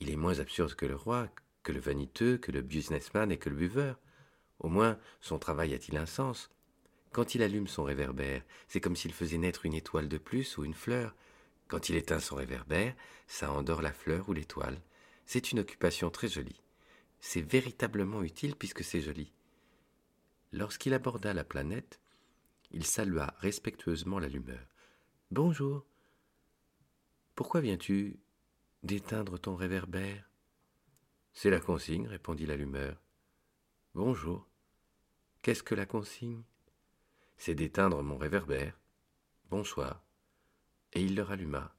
il est moins absurde que le roi, que le vaniteux, que le businessman et que le buveur. Au moins, son travail a-t-il un sens? Quand il allume son réverbère, c'est comme s'il faisait naître une étoile de plus ou une fleur. Quand il éteint son réverbère, ça endort la fleur ou l'étoile. C'est une occupation très jolie. C'est véritablement utile puisque c'est joli. Lorsqu'il aborda la planète, il salua respectueusement l'allumeur. Bonjour. Pourquoi viens-tu d'éteindre ton réverbère C'est la consigne, répondit l'allumeur. Bonjour. Qu'est-ce que la consigne? C'est d'éteindre mon réverbère. Bonsoir. Et il le ralluma.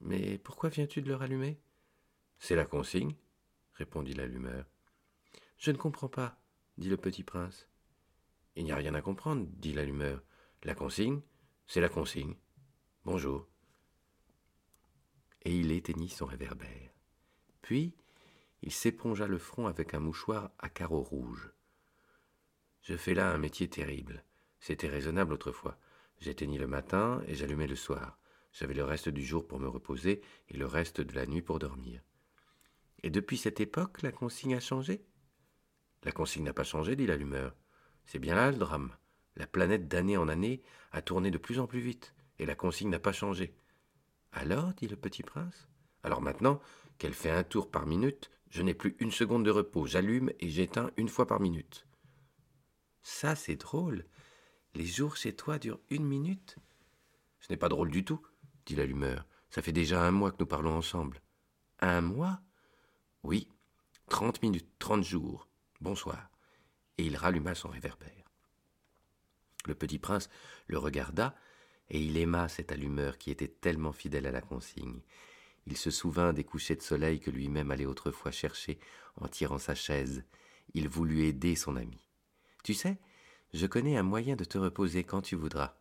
Mais pourquoi viens-tu de le rallumer? C'est la consigne, répondit l'allumeur. Je ne comprends pas, dit le petit prince. Il n'y a rien à comprendre, dit l'allumeur. La consigne, c'est la consigne. Bonjour. Et il éteignit son réverbère. Puis, il s'épongea le front avec un mouchoir à carreaux rouges. Je fais là un métier terrible. C'était raisonnable autrefois. J'éteignis le matin et j'allumais le soir. J'avais le reste du jour pour me reposer et le reste de la nuit pour dormir. Et depuis cette époque, la consigne a changé? La consigne n'a pas changé, dit l'allumeur. C'est bien là le drame. La planète d'année en année a tourné de plus en plus vite, et la consigne n'a pas changé. Alors, dit le petit prince, alors maintenant qu'elle fait un tour par minute, je n'ai plus une seconde de repos, j'allume et j'éteins une fois par minute. Ça, c'est drôle. Les jours chez toi durent une minute? Ce n'est pas drôle du tout, dit l'allumeur. Ça fait déjà un mois que nous parlons ensemble. Un mois? Oui, trente minutes, trente jours. Bonsoir. Et il ralluma son réverbère. Le petit prince le regarda, et il aima cette allumeur qui était tellement fidèle à la consigne. Il se souvint des couchers de soleil que lui-même allait autrefois chercher en tirant sa chaise. Il voulut aider son ami. Tu sais, je connais un moyen de te reposer quand tu voudras.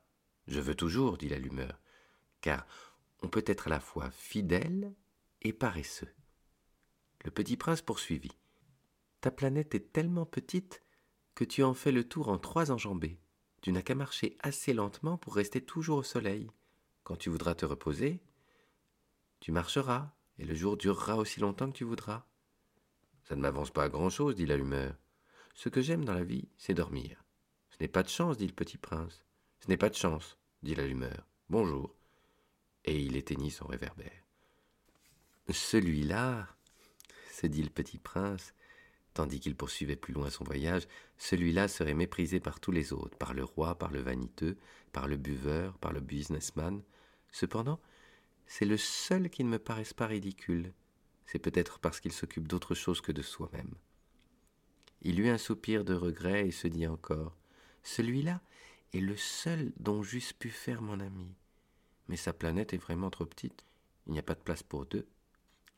Je veux toujours, dit l'allumeur, car on peut être à la fois fidèle et paresseux. Le petit prince poursuivit. Ta planète est tellement petite que tu en fais le tour en trois enjambées. Tu n'as qu'à marcher assez lentement pour rester toujours au soleil. Quand tu voudras te reposer, tu marcheras, et le jour durera aussi longtemps que tu voudras. Ça ne m'avance pas à grand-chose, dit l'allumeur. Ce que j'aime dans la vie, c'est dormir. Ce n'est pas de chance, dit le petit prince. Ce n'est pas de chance, dit l'allumeur. Bonjour. Et il éteignit son réverbère. Celui-là, se dit le petit prince, tandis qu'il poursuivait plus loin son voyage, celui-là serait méprisé par tous les autres, par le roi, par le vaniteux, par le buveur, par le businessman. Cependant, c'est le seul qui ne me paraisse pas ridicule. C'est peut-être parce qu'il s'occupe d'autre chose que de soi-même. Il eut un soupir de regret et se dit encore Celui-là est le seul dont j'eusse pu faire mon ami. Mais sa planète est vraiment trop petite. Il n'y a pas de place pour deux.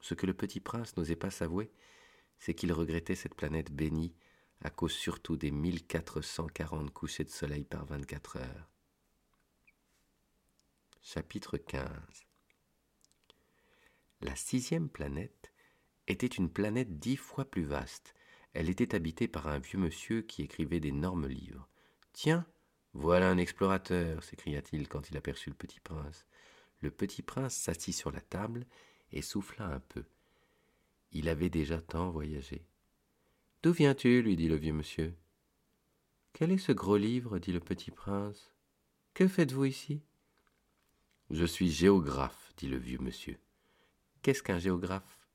Ce que le petit prince n'osait pas s'avouer, c'est qu'il regrettait cette planète bénie à cause surtout des 1440 couchers de soleil par 24 heures. Chapitre 15 La sixième planète était une planète dix fois plus vaste elle était habitée par un vieux monsieur qui écrivait d'énormes livres. Tiens, voilà un explorateur, s'écria-t-il quand il aperçut le petit prince. Le petit prince s'assit sur la table et souffla un peu. Il avait déjà tant voyagé. D'où viens-tu lui dit le vieux monsieur. Quel est ce gros livre dit le petit prince. Que faites-vous ici? Je suis géographe, dit le vieux monsieur. Qu'est-ce qu'un géographe?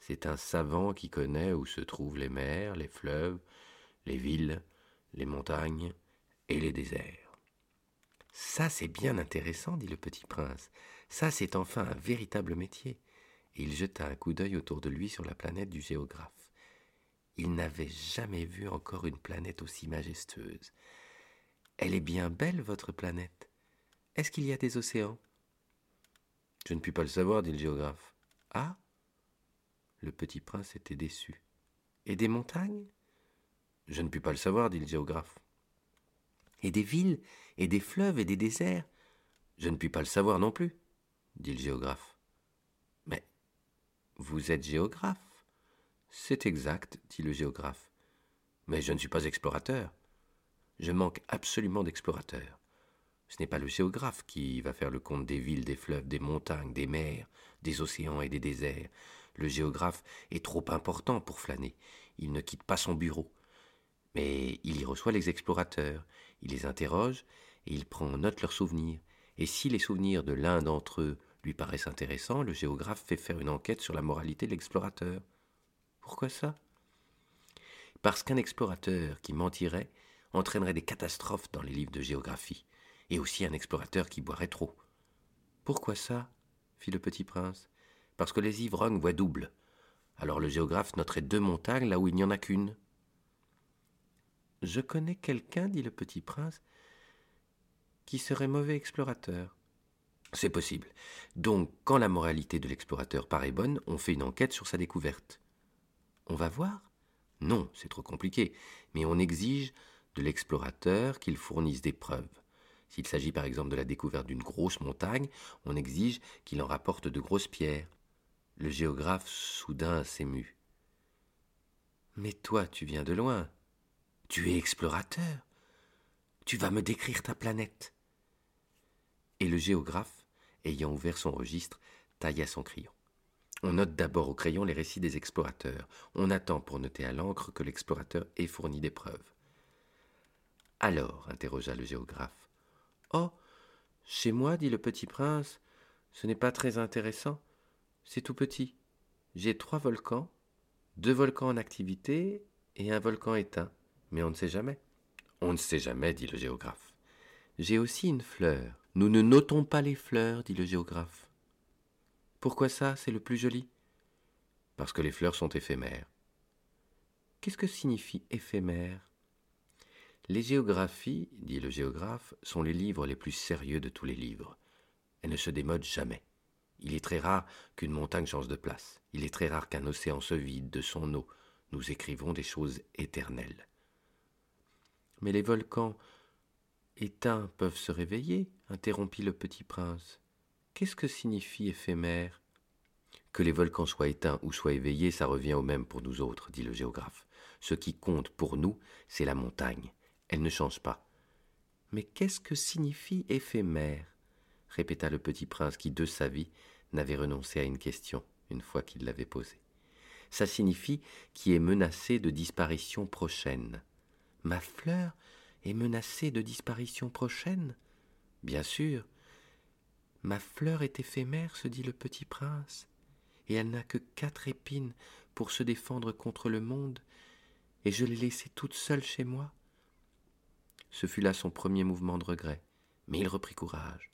C'est un savant qui connaît où se trouvent les mers, les fleuves, les villes, les montagnes et les déserts. Ça, c'est bien intéressant, dit le petit prince. Ça, c'est enfin un véritable métier. Et il jeta un coup d'œil autour de lui sur la planète du géographe. Il n'avait jamais vu encore une planète aussi majestueuse. Elle est bien belle, votre planète. Est-ce qu'il y a des océans? Je ne puis pas le savoir, dit le géographe. Ah? Le petit prince était déçu. Et des montagnes? Je ne puis pas le savoir, dit le géographe. Et des villes, et des fleuves, et des déserts Je ne puis pas le savoir non plus, dit le géographe. Mais vous êtes géographe C'est exact, dit le géographe. Mais je ne suis pas explorateur. Je manque absolument d'explorateurs. Ce n'est pas le géographe qui va faire le compte des villes, des fleuves, des montagnes, des mers, des océans et des déserts. Le géographe est trop important pour flâner. Il ne quitte pas son bureau. Mais il y reçoit les explorateurs, il les interroge et il prend en note leurs souvenirs. Et si les souvenirs de l'un d'entre eux lui paraissent intéressants, le géographe fait faire une enquête sur la moralité de l'explorateur. Pourquoi ça? Parce qu'un explorateur qui mentirait entraînerait des catastrophes dans les livres de géographie et aussi un explorateur qui boirait trop. Pourquoi ça? fit le petit prince. Parce que les ivrognes voient double. Alors le géographe noterait deux montagnes là où il n'y en a qu'une. Je connais quelqu'un, dit le petit prince, qui serait mauvais explorateur. C'est possible. Donc, quand la moralité de l'explorateur paraît bonne, on fait une enquête sur sa découverte. On va voir? Non, c'est trop compliqué, mais on exige de l'explorateur qu'il fournisse des preuves. S'il s'agit par exemple de la découverte d'une grosse montagne, on exige qu'il en rapporte de grosses pierres. Le géographe soudain s'émut. Mais toi, tu viens de loin. Tu es explorateur. Tu vas me décrire ta planète. Et le géographe, ayant ouvert son registre, tailla son crayon. On note d'abord au crayon les récits des explorateurs. On attend pour noter à l'encre que l'explorateur ait fourni des preuves. Alors, interrogea le géographe, Oh. Chez moi, dit le petit prince, ce n'est pas très intéressant. C'est tout petit. J'ai trois volcans, deux volcans en activité et un volcan éteint. Mais on ne sait jamais. On ne sait jamais, dit le géographe. J'ai aussi une fleur. Nous ne notons pas les fleurs, dit le géographe. Pourquoi ça, c'est le plus joli? Parce que les fleurs sont éphémères. Qu'est-ce que signifie éphémère? Les géographies, dit le géographe, sont les livres les plus sérieux de tous les livres. Elles ne se démodent jamais. Il est très rare qu'une montagne change de place. Il est très rare qu'un océan se vide de son eau. Nous écrivons des choses éternelles. Mais les volcans éteints peuvent se réveiller, interrompit le petit prince. Qu'est-ce que signifie éphémère? Que les volcans soient éteints ou soient éveillés, ça revient au même pour nous autres, dit le géographe. Ce qui compte pour nous, c'est la montagne. Elle ne change pas. Mais qu'est-ce que signifie éphémère? répéta le petit prince qui, de sa vie, n'avait renoncé à une question une fois qu'il l'avait posée. Ça signifie qui est menacé de disparition prochaine. Ma fleur est menacée de disparition prochaine Bien sûr. Ma fleur est éphémère, se dit le petit prince, et elle n'a que quatre épines pour se défendre contre le monde, et je l'ai laissée toute seule chez moi. Ce fut là son premier mouvement de regret, mais il reprit courage.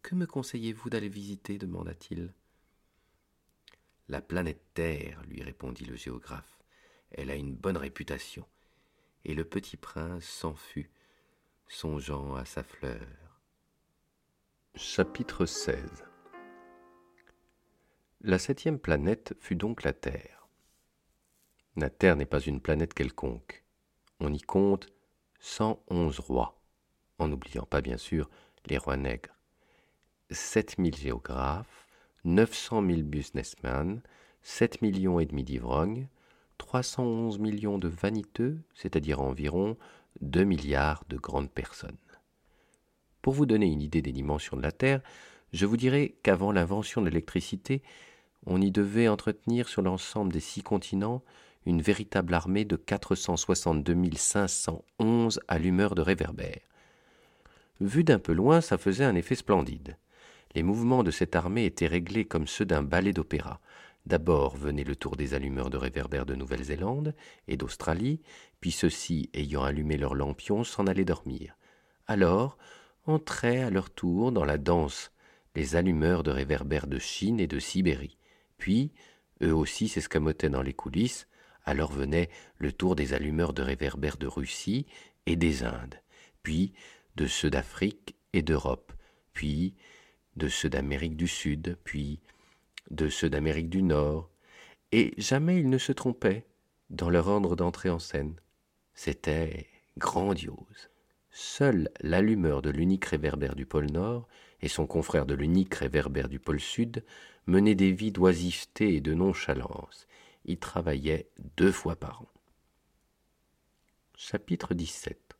Que me conseillez-vous d'aller visiter demanda-t-il. La planète Terre, lui répondit le géographe. Elle a une bonne réputation. Et le petit prince s'en fut, songeant à sa fleur. Chapitre 16 La septième planète fut donc la Terre. La Terre n'est pas une planète quelconque. On y compte 111 rois, en n'oubliant pas bien sûr les rois nègres, 7000 géographes, 900 000 businessmen, 7 millions et demi d'ivrognes, 311 millions de vaniteux, c'est-à-dire environ 2 milliards de grandes personnes. Pour vous donner une idée des dimensions de la Terre, je vous dirai qu'avant l'invention de l'électricité, on y devait entretenir sur l'ensemble des six continents une véritable armée de 462 511 allumeurs de réverbères. Vu d'un peu loin, ça faisait un effet splendide. Les mouvements de cette armée étaient réglés comme ceux d'un ballet d'opéra. D'abord venait le tour des allumeurs de réverbères de Nouvelle-Zélande et d'Australie, puis ceux-ci, ayant allumé leurs lampions, s'en allaient dormir. Alors entraient à leur tour dans la danse les allumeurs de réverbères de Chine et de Sibérie. Puis, eux aussi s'escamotaient dans les coulisses, alors venait le tour des allumeurs de réverbères de Russie et des Indes, puis de ceux d'Afrique et d'Europe, puis de ceux d'Amérique du Sud, puis de ceux d'Amérique du Nord, et jamais ils ne se trompaient dans leur ordre d'entrée en scène. C'était grandiose. Seul l'allumeur de l'unique réverbère du pôle Nord et son confrère de l'unique réverbère du pôle Sud menaient des vies d'oisiveté et de nonchalance. Ils travaillaient deux fois par an. Chapitre 17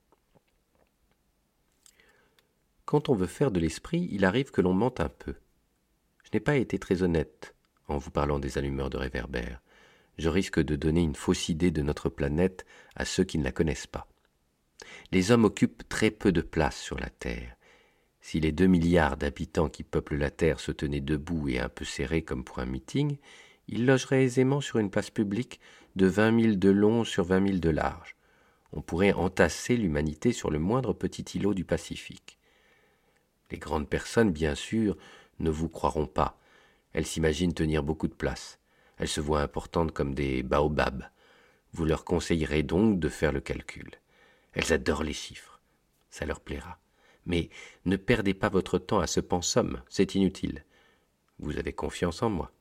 Quand on veut faire de l'esprit, il arrive que l'on mente un peu. N'ai pas été très honnête en vous parlant des allumeurs de réverbères. Je risque de donner une fausse idée de notre planète à ceux qui ne la connaissent pas. Les hommes occupent très peu de place sur la Terre. Si les deux milliards d'habitants qui peuplent la Terre se tenaient debout et un peu serrés comme pour un meeting, ils logeraient aisément sur une place publique de vingt milles de long sur vingt milles de large. On pourrait entasser l'humanité sur le moindre petit îlot du Pacifique. Les grandes personnes, bien sûr, ne vous croiront pas. Elles s'imaginent tenir beaucoup de place. Elles se voient importantes comme des baobabs. Vous leur conseillerez donc de faire le calcul. Elles adorent les chiffres. Ça leur plaira. Mais ne perdez pas votre temps à ce pensum, c'est inutile. Vous avez confiance en moi.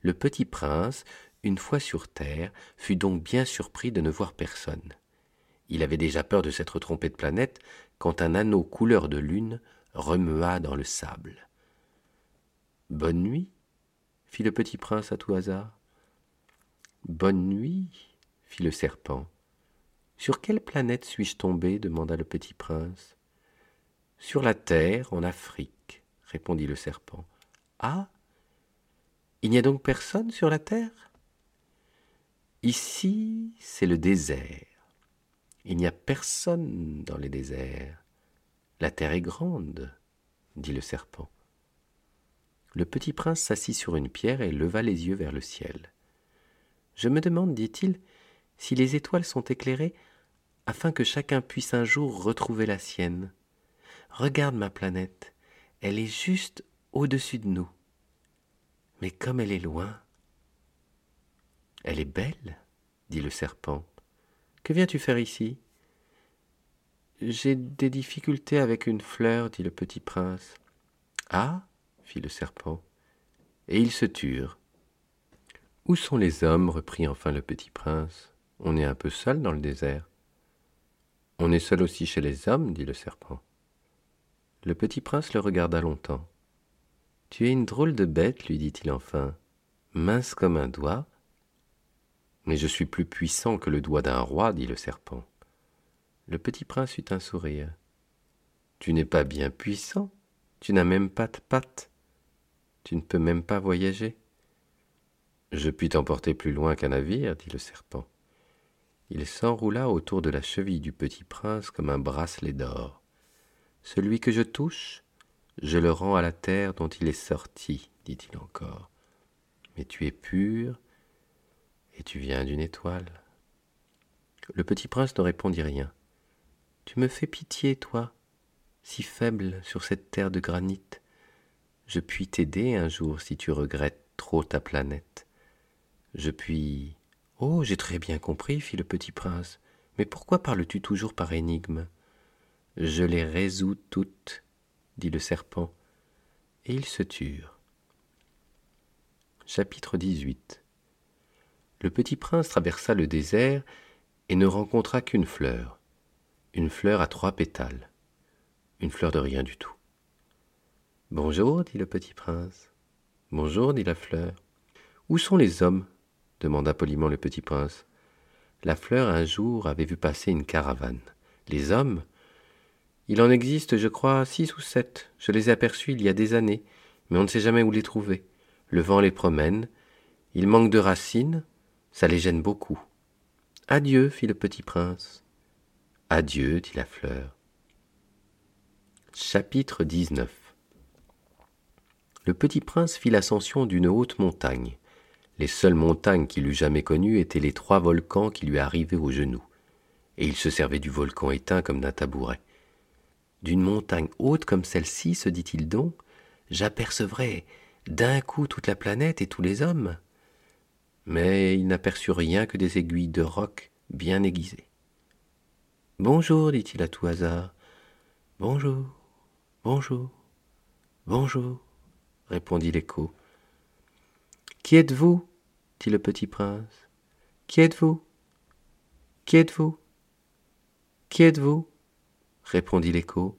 Le petit prince, une fois sur terre, fut donc bien surpris de ne voir personne. Il avait déjà peur de s'être trompé de planète quand un anneau couleur de lune remua dans le sable. Bonne nuit, fit le petit prince à tout hasard. Bonne nuit, fit le serpent. Sur quelle planète suis-je tombé demanda le petit prince. Sur la terre, en Afrique, répondit le serpent. Ah Il n'y a donc personne sur la terre? Ici, c'est le désert. Il n'y a personne dans les déserts. La terre est grande, dit le serpent. Le petit prince s'assit sur une pierre et leva les yeux vers le ciel. Je me demande, dit-il, si les étoiles sont éclairées afin que chacun puisse un jour retrouver la sienne. Regarde ma planète, elle est juste au-dessus de nous. Mais comme elle est loin. Elle est belle, dit le serpent. Que viens-tu faire ici J'ai des difficultés avec une fleur, dit le petit prince. Ah fit le serpent. Et ils se turent. Où sont les hommes reprit enfin le petit prince. On est un peu seul dans le désert. On est seul aussi chez les hommes, dit le serpent. Le petit prince le regarda longtemps. Tu es une drôle de bête, lui dit-il enfin, mince comme un doigt. Mais je suis plus puissant que le doigt d'un roi, dit le serpent. Le petit prince eut un sourire. Tu n'es pas bien puissant, tu n'as même pas de pattes, tu ne peux même pas voyager. Je puis t'emporter plus loin qu'un navire, dit le serpent. Il s'enroula autour de la cheville du petit prince comme un bracelet d'or. Celui que je touche, je le rends à la terre dont il est sorti, dit-il encore. Mais tu es pur et tu viens d'une étoile. Le petit prince ne répondit rien. Tu me fais pitié, toi, si faible sur cette terre de granit. Je puis t'aider un jour si tu regrettes trop ta planète. Je puis Oh, j'ai très bien compris, fit le petit prince. Mais pourquoi parles-tu toujours par énigmes? Je les résous toutes, dit le serpent, et ils se turent. Chapitre 18 Le petit prince traversa le désert et ne rencontra qu'une fleur, une fleur à trois pétales, une fleur de rien du tout. Bonjour, dit le petit prince. Bonjour, dit la fleur. Où sont les hommes? demanda poliment le petit prince. La fleur un jour avait vu passer une caravane. Les hommes? Il en existe, je crois, six ou sept. Je les ai aperçus il y a des années, mais on ne sait jamais où les trouver. Le vent les promène. Ils manquent de racines. Ça les gêne beaucoup. Adieu, fit le petit prince. Adieu, dit la fleur. Chapitre 19 Le petit prince fit l'ascension d'une haute montagne. Les seules montagnes qu'il eût jamais connues étaient les trois volcans qui lui arrivaient aux genoux, et il se servait du volcan éteint comme d'un tabouret. D'une montagne haute comme celle-ci, se dit-il donc, j'apercevrais d'un coup toute la planète et tous les hommes. Mais il n'aperçut rien que des aiguilles de roc bien aiguisées. Bonjour, dit-il à tout hasard. Bonjour, bonjour, bonjour, répondit l'écho. Qui êtes-vous? dit le petit prince. Qui êtes-vous? Qui êtes-vous? Qui êtes-vous? répondit l'écho.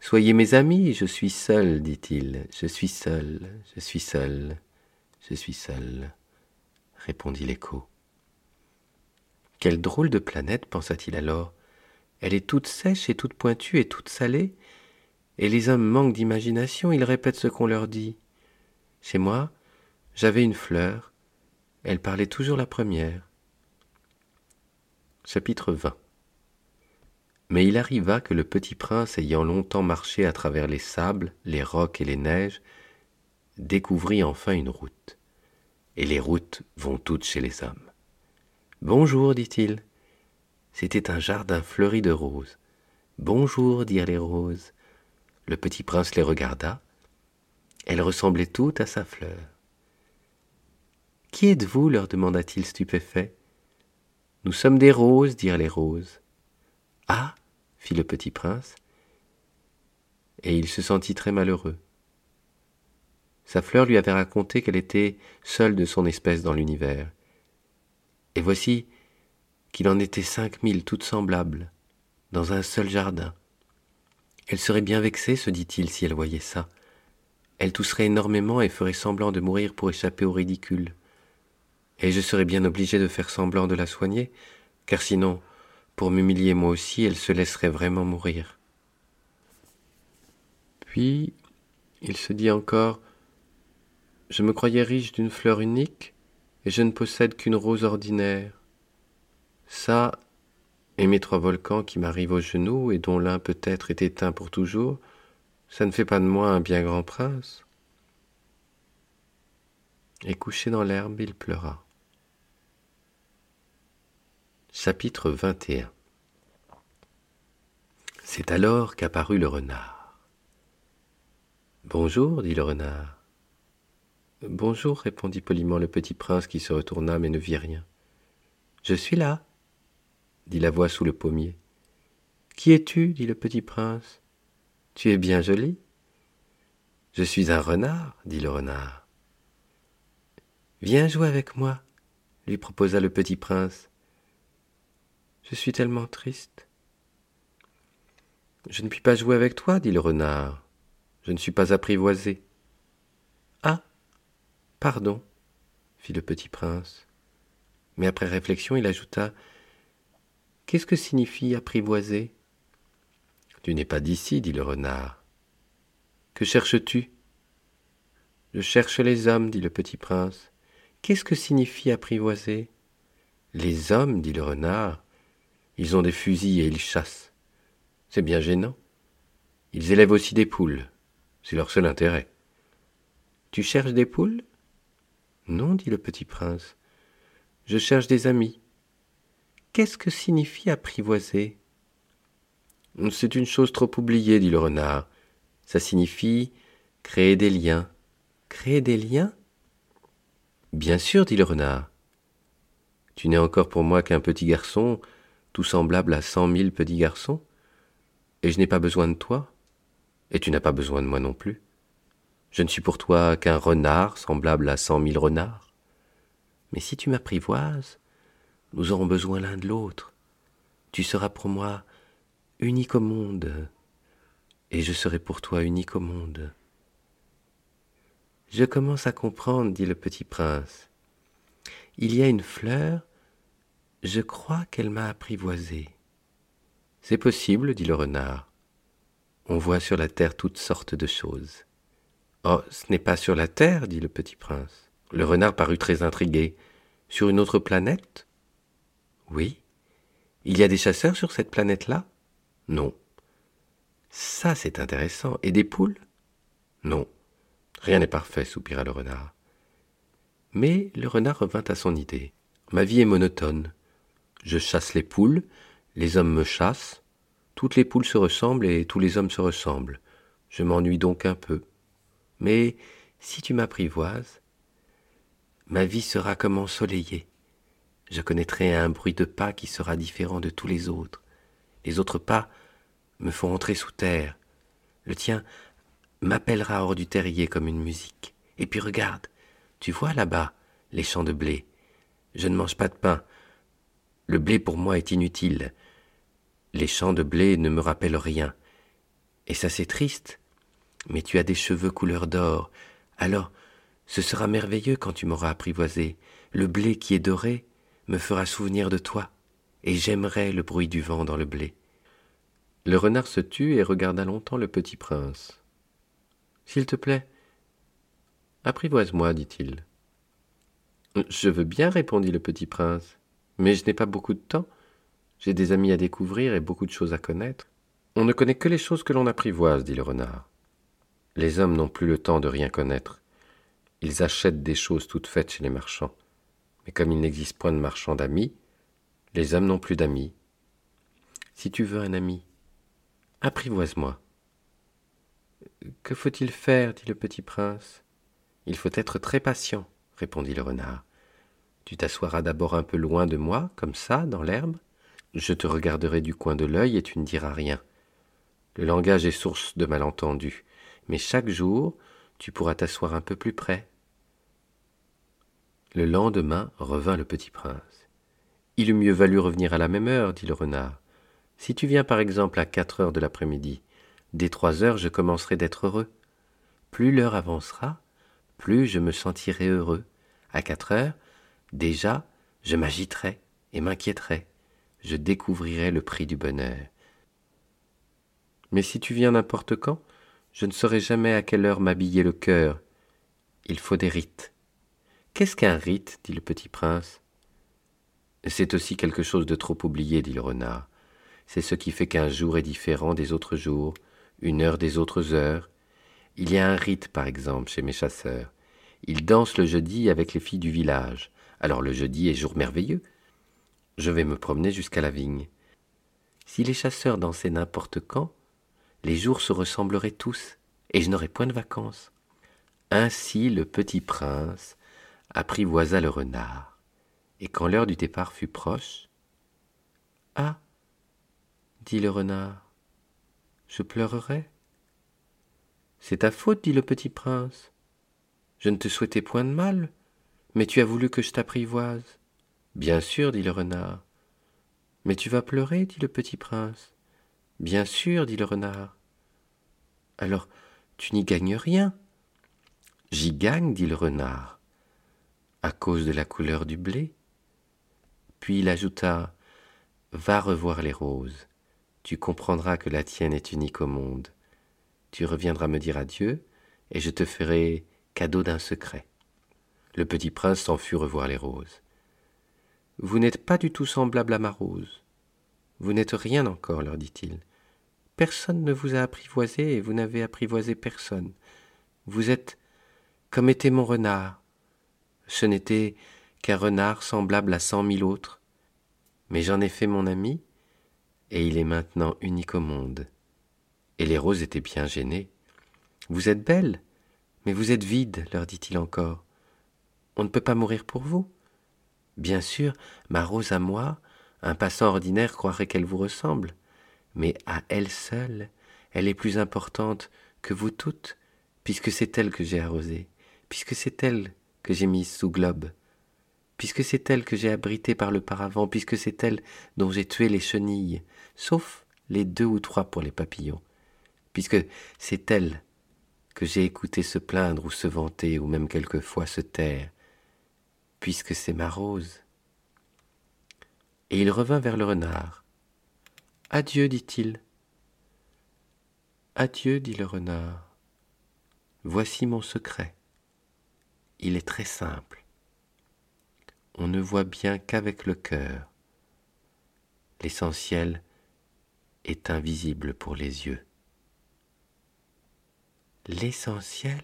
Soyez mes amis, je suis seul, dit-il. Je suis seul, je suis seul, je suis seul, répondit l'écho. Quelle drôle de planète, pensa-t-il alors. Elle est toute sèche et toute pointue et toute salée, et les hommes manquent d'imagination, ils répètent ce qu'on leur dit. Chez moi, j'avais une fleur, elle parlait toujours la première. Chapitre 20 mais il arriva que le petit prince, ayant longtemps marché à travers les sables, les rocs et les neiges, découvrit enfin une route. Et les routes vont toutes chez les hommes. Bonjour, dit-il. C'était un jardin fleuri de roses. Bonjour, dirent les roses. Le petit prince les regarda. Elles ressemblaient toutes à sa fleur. Qui êtes-vous leur demanda-t-il stupéfait. Nous sommes des roses, dirent les roses. Ah fit le petit prince, et il se sentit très malheureux. Sa fleur lui avait raconté qu'elle était seule de son espèce dans l'univers. Et voici qu'il en était cinq mille toutes semblables, dans un seul jardin. Elle serait bien vexée, se dit-il, si elle voyait ça. Elle tousserait énormément et ferait semblant de mourir pour échapper au ridicule. Et je serais bien obligé de faire semblant de la soigner, car sinon pour m'humilier moi aussi, elle se laisserait vraiment mourir. Puis, il se dit encore, Je me croyais riche d'une fleur unique, et je ne possède qu'une rose ordinaire. Ça, et mes trois volcans qui m'arrivent aux genoux, et dont l'un peut-être est éteint pour toujours, ça ne fait pas de moi un bien grand prince. Et couché dans l'herbe, il pleura. Chapitre 21 C'est alors qu'apparut le renard. Bonjour, dit le renard. Bonjour, répondit poliment le petit prince qui se retourna mais ne vit rien. Je suis là, dit la voix sous le pommier. Qui es-tu? dit le petit prince. Tu es bien joli. Je suis un renard, dit le renard. Viens jouer avec moi, lui proposa le petit prince. Je suis tellement triste. Je ne puis pas jouer avec toi, dit le renard. Je ne suis pas apprivoisé. Ah. Pardon, fit le petit prince. Mais après réflexion, il ajouta. Qu'est-ce que signifie apprivoiser? Tu n'es pas d'ici, dit le renard. Que cherches-tu? Je cherche les hommes, dit le petit prince. Qu'est-ce que signifie apprivoiser? Les hommes, dit le renard, ils ont des fusils et ils chassent. C'est bien gênant. Ils élèvent aussi des poules. C'est leur seul intérêt. Tu cherches des poules? Non, dit le petit prince. Je cherche des amis. Qu'est-ce que signifie apprivoiser? C'est une chose trop oubliée, dit le renard. Ça signifie créer des liens. Créer des liens? Bien sûr, dit le renard. Tu n'es encore pour moi qu'un petit garçon tout semblable à cent mille petits garçons, et je n'ai pas besoin de toi, et tu n'as pas besoin de moi non plus. Je ne suis pour toi qu'un renard semblable à cent mille renards. Mais si tu m'apprivoises, nous aurons besoin l'un de l'autre. Tu seras pour moi unique au monde, et je serai pour toi unique au monde. Je commence à comprendre, dit le petit prince. Il y a une fleur je crois qu'elle m'a apprivoisé. C'est possible, dit le renard. On voit sur la terre toutes sortes de choses. Oh, ce n'est pas sur la terre, dit le petit prince. Le renard parut très intrigué. Sur une autre planète? Oui. Il y a des chasseurs sur cette planète-là? Non. Ça, c'est intéressant. Et des poules? Non. Rien n'est parfait, soupira le renard. Mais le renard revint à son idée. Ma vie est monotone. Je chasse les poules, les hommes me chassent, toutes les poules se ressemblent et tous les hommes se ressemblent. Je m'ennuie donc un peu. Mais si tu m'apprivoises, ma vie sera comme ensoleillée. Je connaîtrai un bruit de pas qui sera différent de tous les autres. Les autres pas me font entrer sous terre. Le tien m'appellera hors du terrier comme une musique. Et puis regarde, tu vois là-bas les champs de blé. Je ne mange pas de pain, Le blé pour moi est inutile. Les champs de blé ne me rappellent rien. Et ça c'est triste. Mais tu as des cheveux couleur d'or. Alors, ce sera merveilleux quand tu m'auras apprivoisé. Le blé qui est doré me fera souvenir de toi, et j'aimerai le bruit du vent dans le blé. Le renard se tut et regarda longtemps le petit prince. S'il te plaît, apprivoise-moi, dit-il. Je veux bien, répondit le petit prince, mais je n'ai pas beaucoup de temps. J'ai des amis à découvrir et beaucoup de choses à connaître. On ne connaît que les choses que l'on apprivoise, dit le renard. Les hommes n'ont plus le temps de rien connaître. Ils achètent des choses toutes faites chez les marchands. Mais comme il n'existe point de marchands d'amis, les hommes n'ont plus d'amis. Si tu veux un ami, apprivoise-moi. Que faut-il faire dit le petit prince. Il faut être très patient, répondit le renard. Tu t'assoiras d'abord un peu loin de moi, comme ça, dans l'herbe. Je te regarderai du coin de l'œil et tu ne diras rien. Le langage est source de malentendus, mais chaque jour tu pourras t'asseoir un peu plus près. Le lendemain revint le petit prince. Il eût mieux valu revenir à la même heure, dit le renard. Si tu viens par exemple à quatre heures de l'après-midi, dès trois heures je commencerai d'être heureux. Plus l'heure avancera, plus je me sentirai heureux. À quatre heures, déjà, je m'agiterai et m'inquiéterai. Je découvrirai le prix du bonheur. Mais si tu viens n'importe quand, je ne saurai jamais à quelle heure m'habiller le cœur. Il faut des rites. Qu'est-ce qu'un rite dit le petit prince? C'est aussi quelque chose de trop oublié, dit le renard. C'est ce qui fait qu'un jour est différent des autres jours, une heure des autres heures. Il y a un rite, par exemple, chez mes chasseurs. Ils dansent le jeudi avec les filles du village. Alors le jeudi est jour merveilleux. Je vais me promener jusqu'à la vigne. Si les chasseurs dansaient n'importe quand, les jours se ressembleraient tous, et je n'aurais point de vacances. Ainsi le petit prince apprivoisa le renard, et quand l'heure du départ fut proche, Ah dit le renard, je pleurerai. C'est ta faute, dit le petit prince. Je ne te souhaitais point de mal, mais tu as voulu que je t'apprivoise. Bien sûr, dit le renard. Mais tu vas pleurer, dit le petit prince. Bien sûr, dit le renard. Alors, tu n'y gagnes rien. J'y gagne, dit le renard, à cause de la couleur du blé. Puis il ajouta Va revoir les roses. Tu comprendras que la tienne est unique au monde. Tu reviendras me dire adieu, et je te ferai cadeau d'un secret. Le petit prince s'en fut revoir les roses. Vous n'êtes pas du tout semblable à ma rose. Vous n'êtes rien encore, leur dit-il. Personne ne vous a apprivoisé et vous n'avez apprivoisé personne. Vous êtes comme était mon renard. Ce n'était qu'un renard semblable à cent mille autres. Mais j'en ai fait mon ami, et il est maintenant unique au monde. Et les roses étaient bien gênées. Vous êtes belle, mais vous êtes vide, leur dit-il encore. On ne peut pas mourir pour vous. Bien sûr, ma rose à moi, un passant ordinaire croirait qu'elle vous ressemble mais à elle seule, elle est plus importante que vous toutes, puisque c'est elle que j'ai arrosée, puisque c'est elle que j'ai mise sous globe, puisque c'est elle que j'ai abritée par le paravent, puisque c'est elle dont j'ai tué les chenilles, sauf les deux ou trois pour les papillons, puisque c'est elle que j'ai écouté se plaindre ou se vanter ou même quelquefois se taire, puisque c'est ma rose. Et il revint vers le renard. Adieu, dit-il. Adieu, dit le renard. Voici mon secret. Il est très simple. On ne voit bien qu'avec le cœur. L'essentiel est invisible pour les yeux. L'essentiel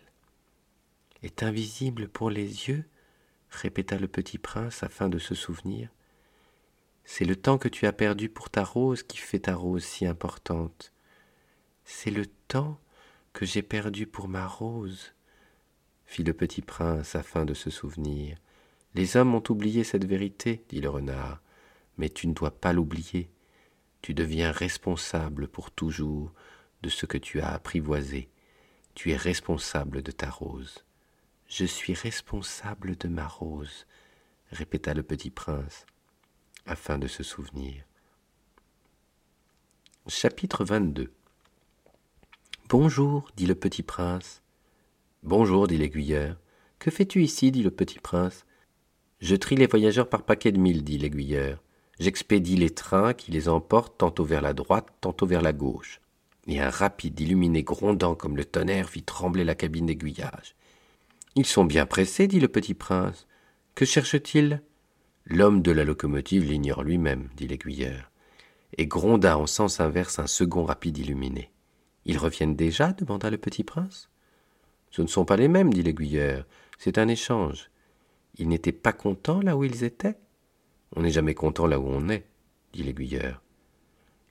est invisible pour les yeux répéta le petit prince afin de se souvenir. C'est le temps que tu as perdu pour ta rose qui fait ta rose si importante. C'est le temps que j'ai perdu pour ma rose, fit le petit prince afin de se souvenir. Les hommes ont oublié cette vérité, dit le renard, mais tu ne dois pas l'oublier. Tu deviens responsable pour toujours de ce que tu as apprivoisé. Tu es responsable de ta rose. Je suis responsable de ma rose, répéta le petit prince. afin de se souvenir. Chapitre 22 Bonjour, dit le petit prince. Bonjour, dit l'aiguilleur. Que fais-tu ici dit le petit prince. Je trie les voyageurs par paquet de mille, dit l'aiguilleur. J'expédie les trains qui les emportent tantôt vers la droite, tantôt vers la gauche. Et un rapide illuminé grondant comme le tonnerre fit trembler la cabine d'aiguillage. Ils sont bien pressés, dit le petit prince. Que cherche-t-il L'homme de la locomotive l'ignore lui-même, dit l'aiguilleur, et gronda en sens inverse un second rapide illuminé. Ils reviennent déjà? demanda le petit prince. Ce ne sont pas les mêmes, dit l'aiguilleur. C'est un échange. Ils n'étaient pas contents là où ils étaient? On n'est jamais content là où on est, dit l'aiguilleur.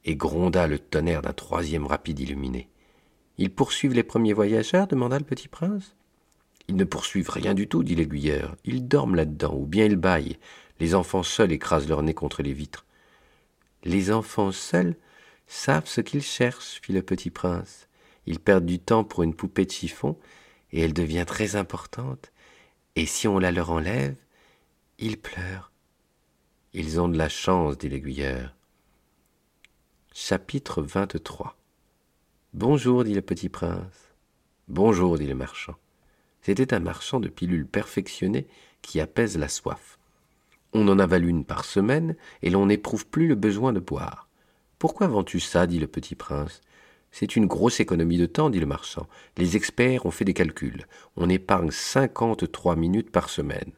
Et gronda le tonnerre d'un troisième rapide illuminé. Ils poursuivent les premiers voyageurs demanda le petit prince. Ils ne poursuivent rien du tout, dit l'aiguilleur. Ils dorment là-dedans, ou bien ils baillent. Les enfants seuls écrasent leur nez contre les vitres. Les enfants seuls savent ce qu'ils cherchent, fit le petit prince. Ils perdent du temps pour une poupée de chiffon, et elle devient très importante. Et si on la leur enlève, ils pleurent. Ils ont de la chance, dit l'aiguilleur. Chapitre 23 Bonjour, dit le petit prince. Bonjour, dit le marchand. C'était un marchand de pilules perfectionnées qui apaise la soif. On en avale une par semaine et l'on n'éprouve plus le besoin de boire. Pourquoi vends-tu ça dit le petit prince. C'est une grosse économie de temps, dit le marchand. Les experts ont fait des calculs. On épargne cinquante-trois minutes par semaine.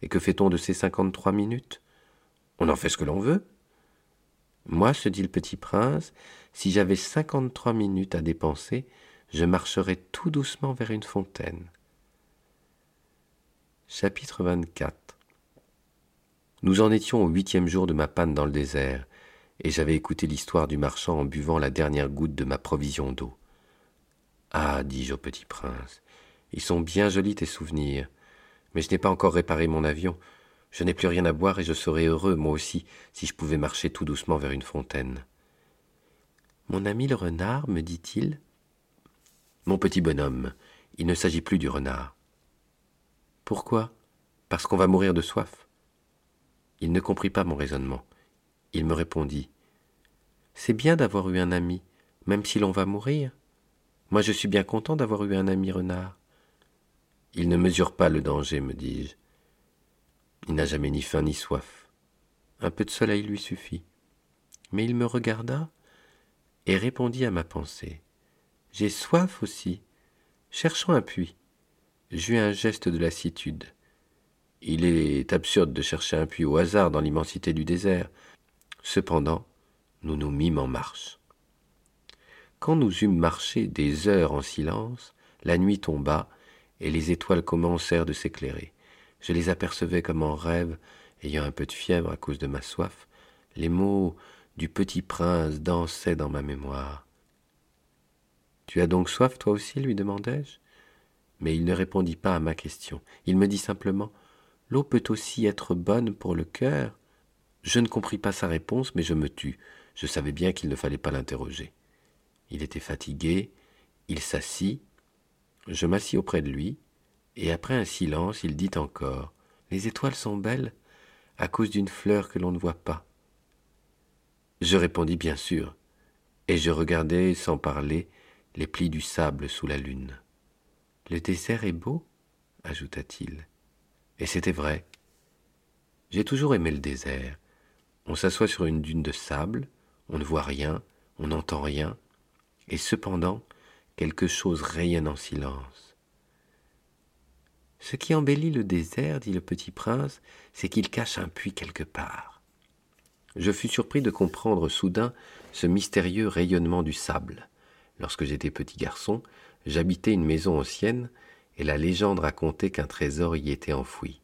Et que fait-on de ces cinquante-trois minutes? On en fait ce que l'on veut. Moi, se dit le petit prince, si j'avais cinquante-trois minutes à dépenser, je marcherais tout doucement vers une fontaine. Chapitre 24 Nous en étions au huitième jour de ma panne dans le désert, et j'avais écouté l'histoire du marchand en buvant la dernière goutte de ma provision d'eau. Ah, dis-je au petit prince, ils sont bien jolis tes souvenirs, mais je n'ai pas encore réparé mon avion. Je n'ai plus rien à boire et je serais heureux, moi aussi, si je pouvais marcher tout doucement vers une fontaine. Mon ami le renard, me dit-il. Mon petit bonhomme, il ne s'agit plus du renard. Pourquoi? Parce qu'on va mourir de soif. Il ne comprit pas mon raisonnement. Il me répondit. C'est bien d'avoir eu un ami, même si l'on va mourir. Moi je suis bien content d'avoir eu un ami renard. Il ne mesure pas le danger, me dis-je. Il n'a jamais ni faim ni soif. Un peu de soleil lui suffit. Mais il me regarda et répondit à ma pensée. J'ai soif aussi. Cherchons un puits j'eus un geste de lassitude. Il est absurde de chercher un puits au hasard dans l'immensité du désert. Cependant, nous nous mîmes en marche. Quand nous eûmes marché des heures en silence, la nuit tomba, et les étoiles commencèrent de s'éclairer. Je les apercevais comme en rêve, ayant un peu de fièvre à cause de ma soif. Les mots du petit prince dansaient dans ma mémoire. Tu as donc soif, toi aussi? lui demandai-je mais il ne répondit pas à ma question. Il me dit simplement L'eau peut aussi être bonne pour le cœur. Je ne compris pas sa réponse, mais je me tus. Je savais bien qu'il ne fallait pas l'interroger. Il était fatigué, il s'assit, je m'assis auprès de lui, et après un silence, il dit encore Les étoiles sont belles à cause d'une fleur que l'on ne voit pas. Je répondis bien sûr, et je regardai sans parler les plis du sable sous la lune. Le désert est beau, ajouta-t-il. Et c'était vrai. J'ai toujours aimé le désert. On s'assoit sur une dune de sable, on ne voit rien, on n'entend rien, et cependant quelque chose rayonne en silence. Ce qui embellit le désert, dit le petit prince, c'est qu'il cache un puits quelque part. Je fus surpris de comprendre soudain ce mystérieux rayonnement du sable. Lorsque j'étais petit garçon, j'habitais une maison ancienne, et la légende racontait qu'un trésor y était enfoui.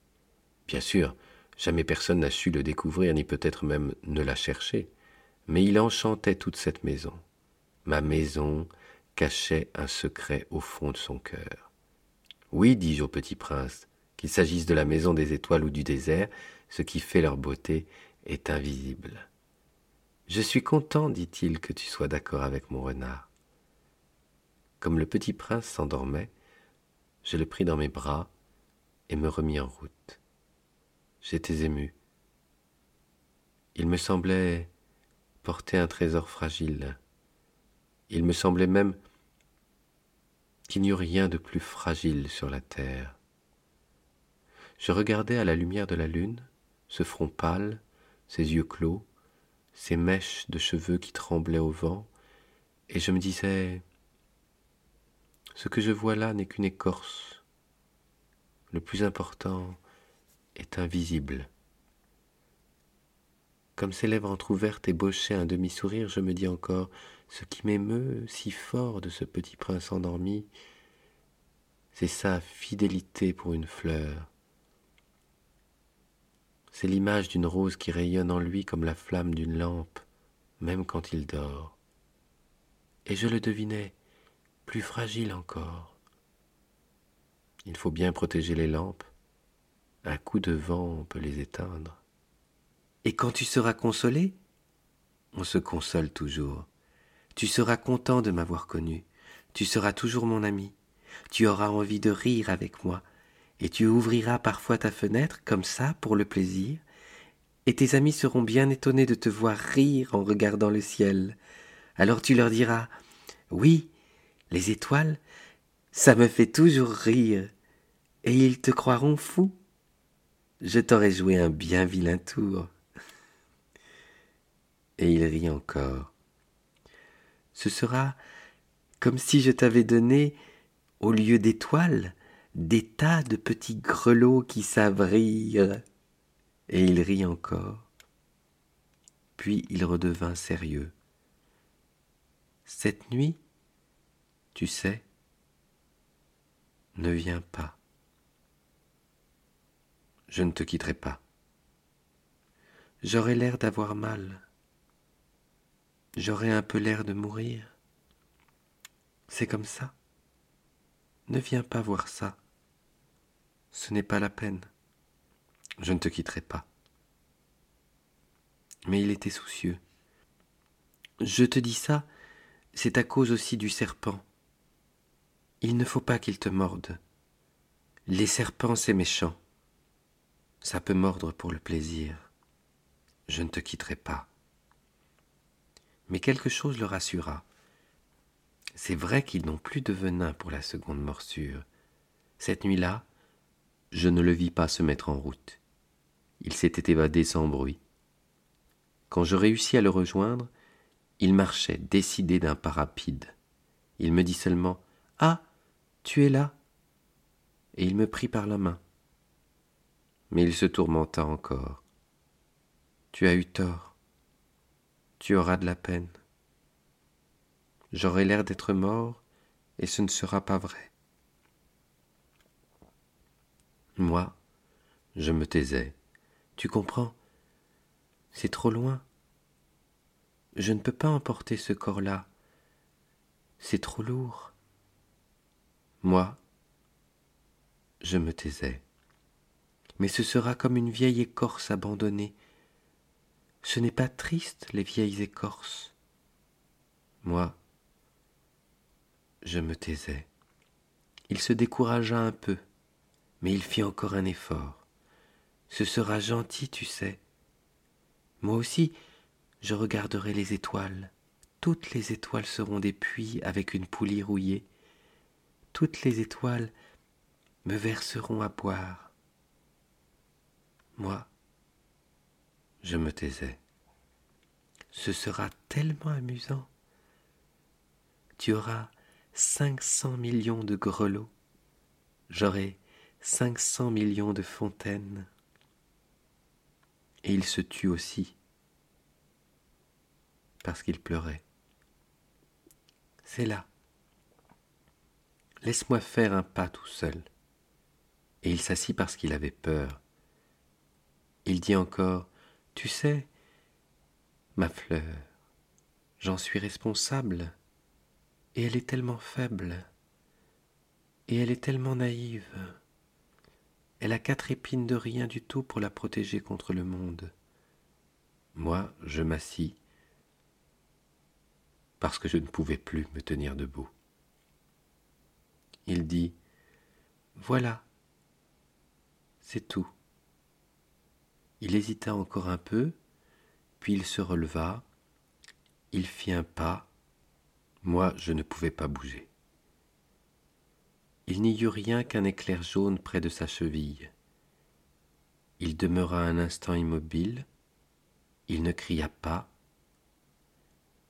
Bien sûr, jamais personne n'a su le découvrir, ni peut-être même ne l'a cherché, mais il enchantait toute cette maison. Ma maison cachait un secret au fond de son cœur. Oui, dis-je au petit prince, qu'il s'agisse de la maison des étoiles ou du désert, ce qui fait leur beauté est invisible. Je suis content, dit-il, que tu sois d'accord avec mon renard. Comme le petit prince s'endormait, je le pris dans mes bras et me remis en route. J'étais ému. Il me semblait porter un trésor fragile. Il me semblait même qu'il n'y eut rien de plus fragile sur la terre. Je regardais à la lumière de la lune ce front pâle, ses yeux clos, ses mèches de cheveux qui tremblaient au vent, et je me disais Ce que je vois là n'est qu'une écorce. Le plus important est invisible. Comme ses lèvres entr'ouvertes ébauchaient un demi-sourire, je me dis encore Ce qui m'émeut si fort de ce petit prince endormi, c'est sa fidélité pour une fleur. C'est l'image d'une rose qui rayonne en lui comme la flamme d'une lampe, même quand il dort. Et je le devinais plus fragile encore. Il faut bien protéger les lampes. Un coup de vent peut les éteindre. Et quand tu seras consolé? On se console toujours. Tu seras content de m'avoir connu. Tu seras toujours mon ami. Tu auras envie de rire avec moi et tu ouvriras parfois ta fenêtre comme ça pour le plaisir, et tes amis seront bien étonnés de te voir rire en regardant le ciel. Alors tu leur diras Oui, les étoiles, ça me fait toujours rire, et ils te croiront fou. Je t'aurais joué un bien vilain tour. Et il rit encore. Ce sera comme si je t'avais donné, au lieu d'étoiles, des tas de petits grelots qui savent rire. Et il rit encore. Puis il redevint sérieux. Cette nuit, tu sais, ne viens pas. Je ne te quitterai pas. J'aurai l'air d'avoir mal. J'aurai un peu l'air de mourir. C'est comme ça. Ne viens pas voir ça. Ce n'est pas la peine. Je ne te quitterai pas. Mais il était soucieux. Je te dis ça, c'est à cause aussi du serpent. Il ne faut pas qu'il te morde. Les serpents, c'est méchant. Ça peut mordre pour le plaisir. Je ne te quitterai pas. Mais quelque chose le rassura. C'est vrai qu'ils n'ont plus de venin pour la seconde morsure. Cette nuit-là, je ne le vis pas se mettre en route. Il s'était évadé sans bruit. Quand je réussis à le rejoindre, il marchait décidé d'un pas rapide. Il me dit seulement Ah, tu es là Et il me prit par la main. Mais il se tourmenta encore. Tu as eu tort. Tu auras de la peine. J'aurai l'air d'être mort, et ce ne sera pas vrai. Moi, je me taisais. Tu comprends? C'est trop loin. Je ne peux pas emporter ce corps-là. C'est trop lourd. Moi, je me taisais. Mais ce sera comme une vieille écorce abandonnée. Ce n'est pas triste, les vieilles écorces. Moi, je me taisais. Il se découragea un peu mais il fit encore un effort. Ce sera gentil, tu sais. Moi aussi, je regarderai les étoiles. Toutes les étoiles seront des puits avec une poulie rouillée. Toutes les étoiles me verseront à boire. Moi, je me taisais. Ce sera tellement amusant. Tu auras cinq cents millions de grelots. J'aurai cinq cents millions de fontaines. Et il se tut aussi, parce qu'il pleurait. C'est là. Laisse-moi faire un pas tout seul. Et il s'assit parce qu'il avait peur. Il dit encore, Tu sais, ma fleur, j'en suis responsable, et elle est tellement faible, et elle est tellement naïve. Elle a quatre épines de rien du tout pour la protéger contre le monde. Moi, je m'assis parce que je ne pouvais plus me tenir debout. Il dit Voilà, c'est tout. Il hésita encore un peu, Puis il se releva, il fit un pas, moi je ne pouvais pas bouger. Il n'y eut rien qu'un éclair jaune près de sa cheville. Il demeura un instant immobile, il ne cria pas,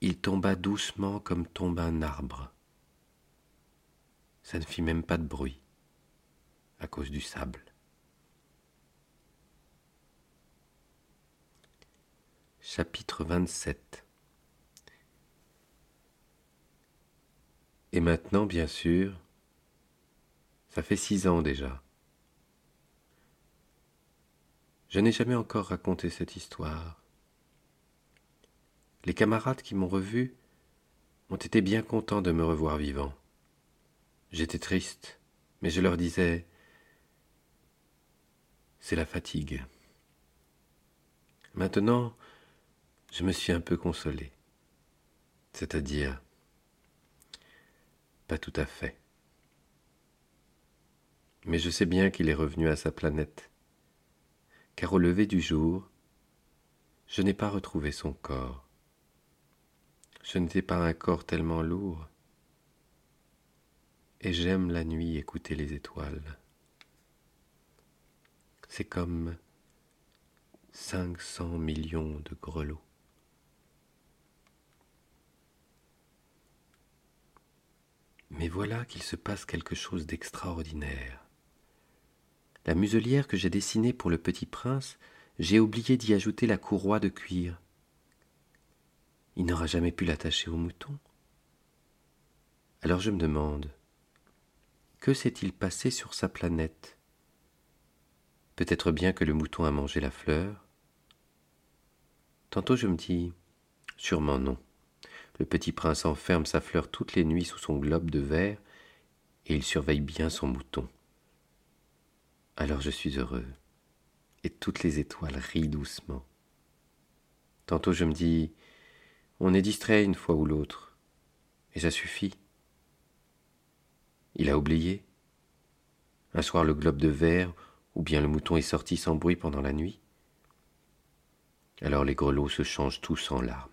il tomba doucement comme tombe un arbre. Ça ne fit même pas de bruit à cause du sable. Chapitre 27 Et maintenant, bien sûr, ça fait six ans déjà. Je n'ai jamais encore raconté cette histoire. Les camarades qui m'ont revu ont été bien contents de me revoir vivant. J'étais triste, mais je leur disais C'est la fatigue. Maintenant, je me suis un peu consolé. C'est-à-dire, pas tout à fait. Mais je sais bien qu'il est revenu à sa planète, car au lever du jour, je n'ai pas retrouvé son corps. Je n'étais pas un corps tellement lourd, et j'aime la nuit écouter les étoiles. C'est comme cinq cents millions de grelots. Mais voilà qu'il se passe quelque chose d'extraordinaire. La muselière que j'ai dessinée pour le petit prince, j'ai oublié d'y ajouter la courroie de cuir. Il n'aura jamais pu l'attacher au mouton. Alors je me demande, que s'est-il passé sur sa planète? Peut-être bien que le mouton a mangé la fleur. Tantôt je me dis, sûrement non. Le petit prince enferme sa fleur toutes les nuits sous son globe de verre et il surveille bien son mouton. Alors je suis heureux et toutes les étoiles rient doucement. Tantôt je me dis, on est distrait une fois ou l'autre, et ça suffit. Il a oublié. Un soir le globe de verre, ou bien le mouton est sorti sans bruit pendant la nuit. Alors les grelots se changent tous en larmes.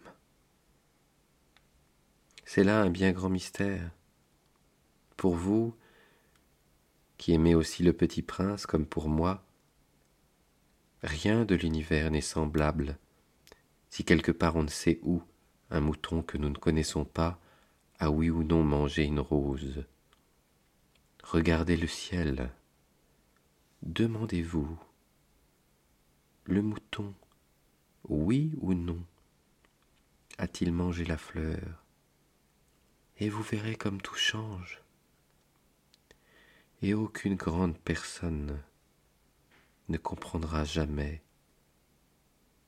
C'est là un bien grand mystère. Pour vous, qui aimez aussi le petit prince comme pour moi, rien de l'univers n'est semblable, si quelque part on ne sait où un mouton que nous ne connaissons pas a oui ou non mangé une rose. Regardez le ciel, demandez-vous, le mouton, oui ou non, a-t-il mangé la fleur? Et vous verrez comme tout change. Et aucune grande personne ne comprendra jamais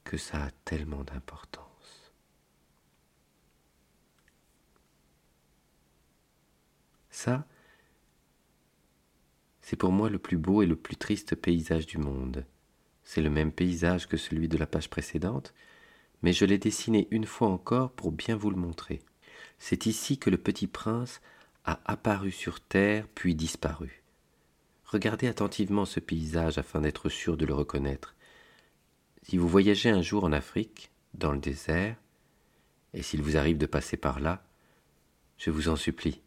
que ça a tellement d'importance. Ça, c'est pour moi le plus beau et le plus triste paysage du monde. C'est le même paysage que celui de la page précédente, mais je l'ai dessiné une fois encore pour bien vous le montrer. C'est ici que le petit prince a apparu sur terre puis disparu. Regardez attentivement ce paysage afin d'être sûr de le reconnaître. Si vous voyagez un jour en Afrique, dans le désert, et s'il vous arrive de passer par là, je vous en supplie,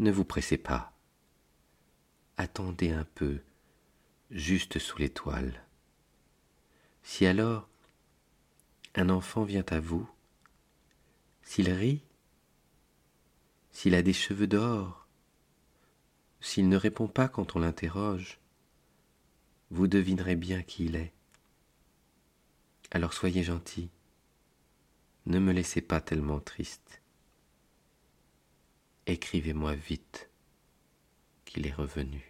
ne vous pressez pas. Attendez un peu, juste sous l'étoile. Si alors un enfant vient à vous, s'il rit, s'il a des cheveux d'or, s'il ne répond pas quand on l'interroge, vous devinerez bien qui il est. Alors soyez gentil, ne me laissez pas tellement triste. Écrivez-moi vite qu'il est revenu.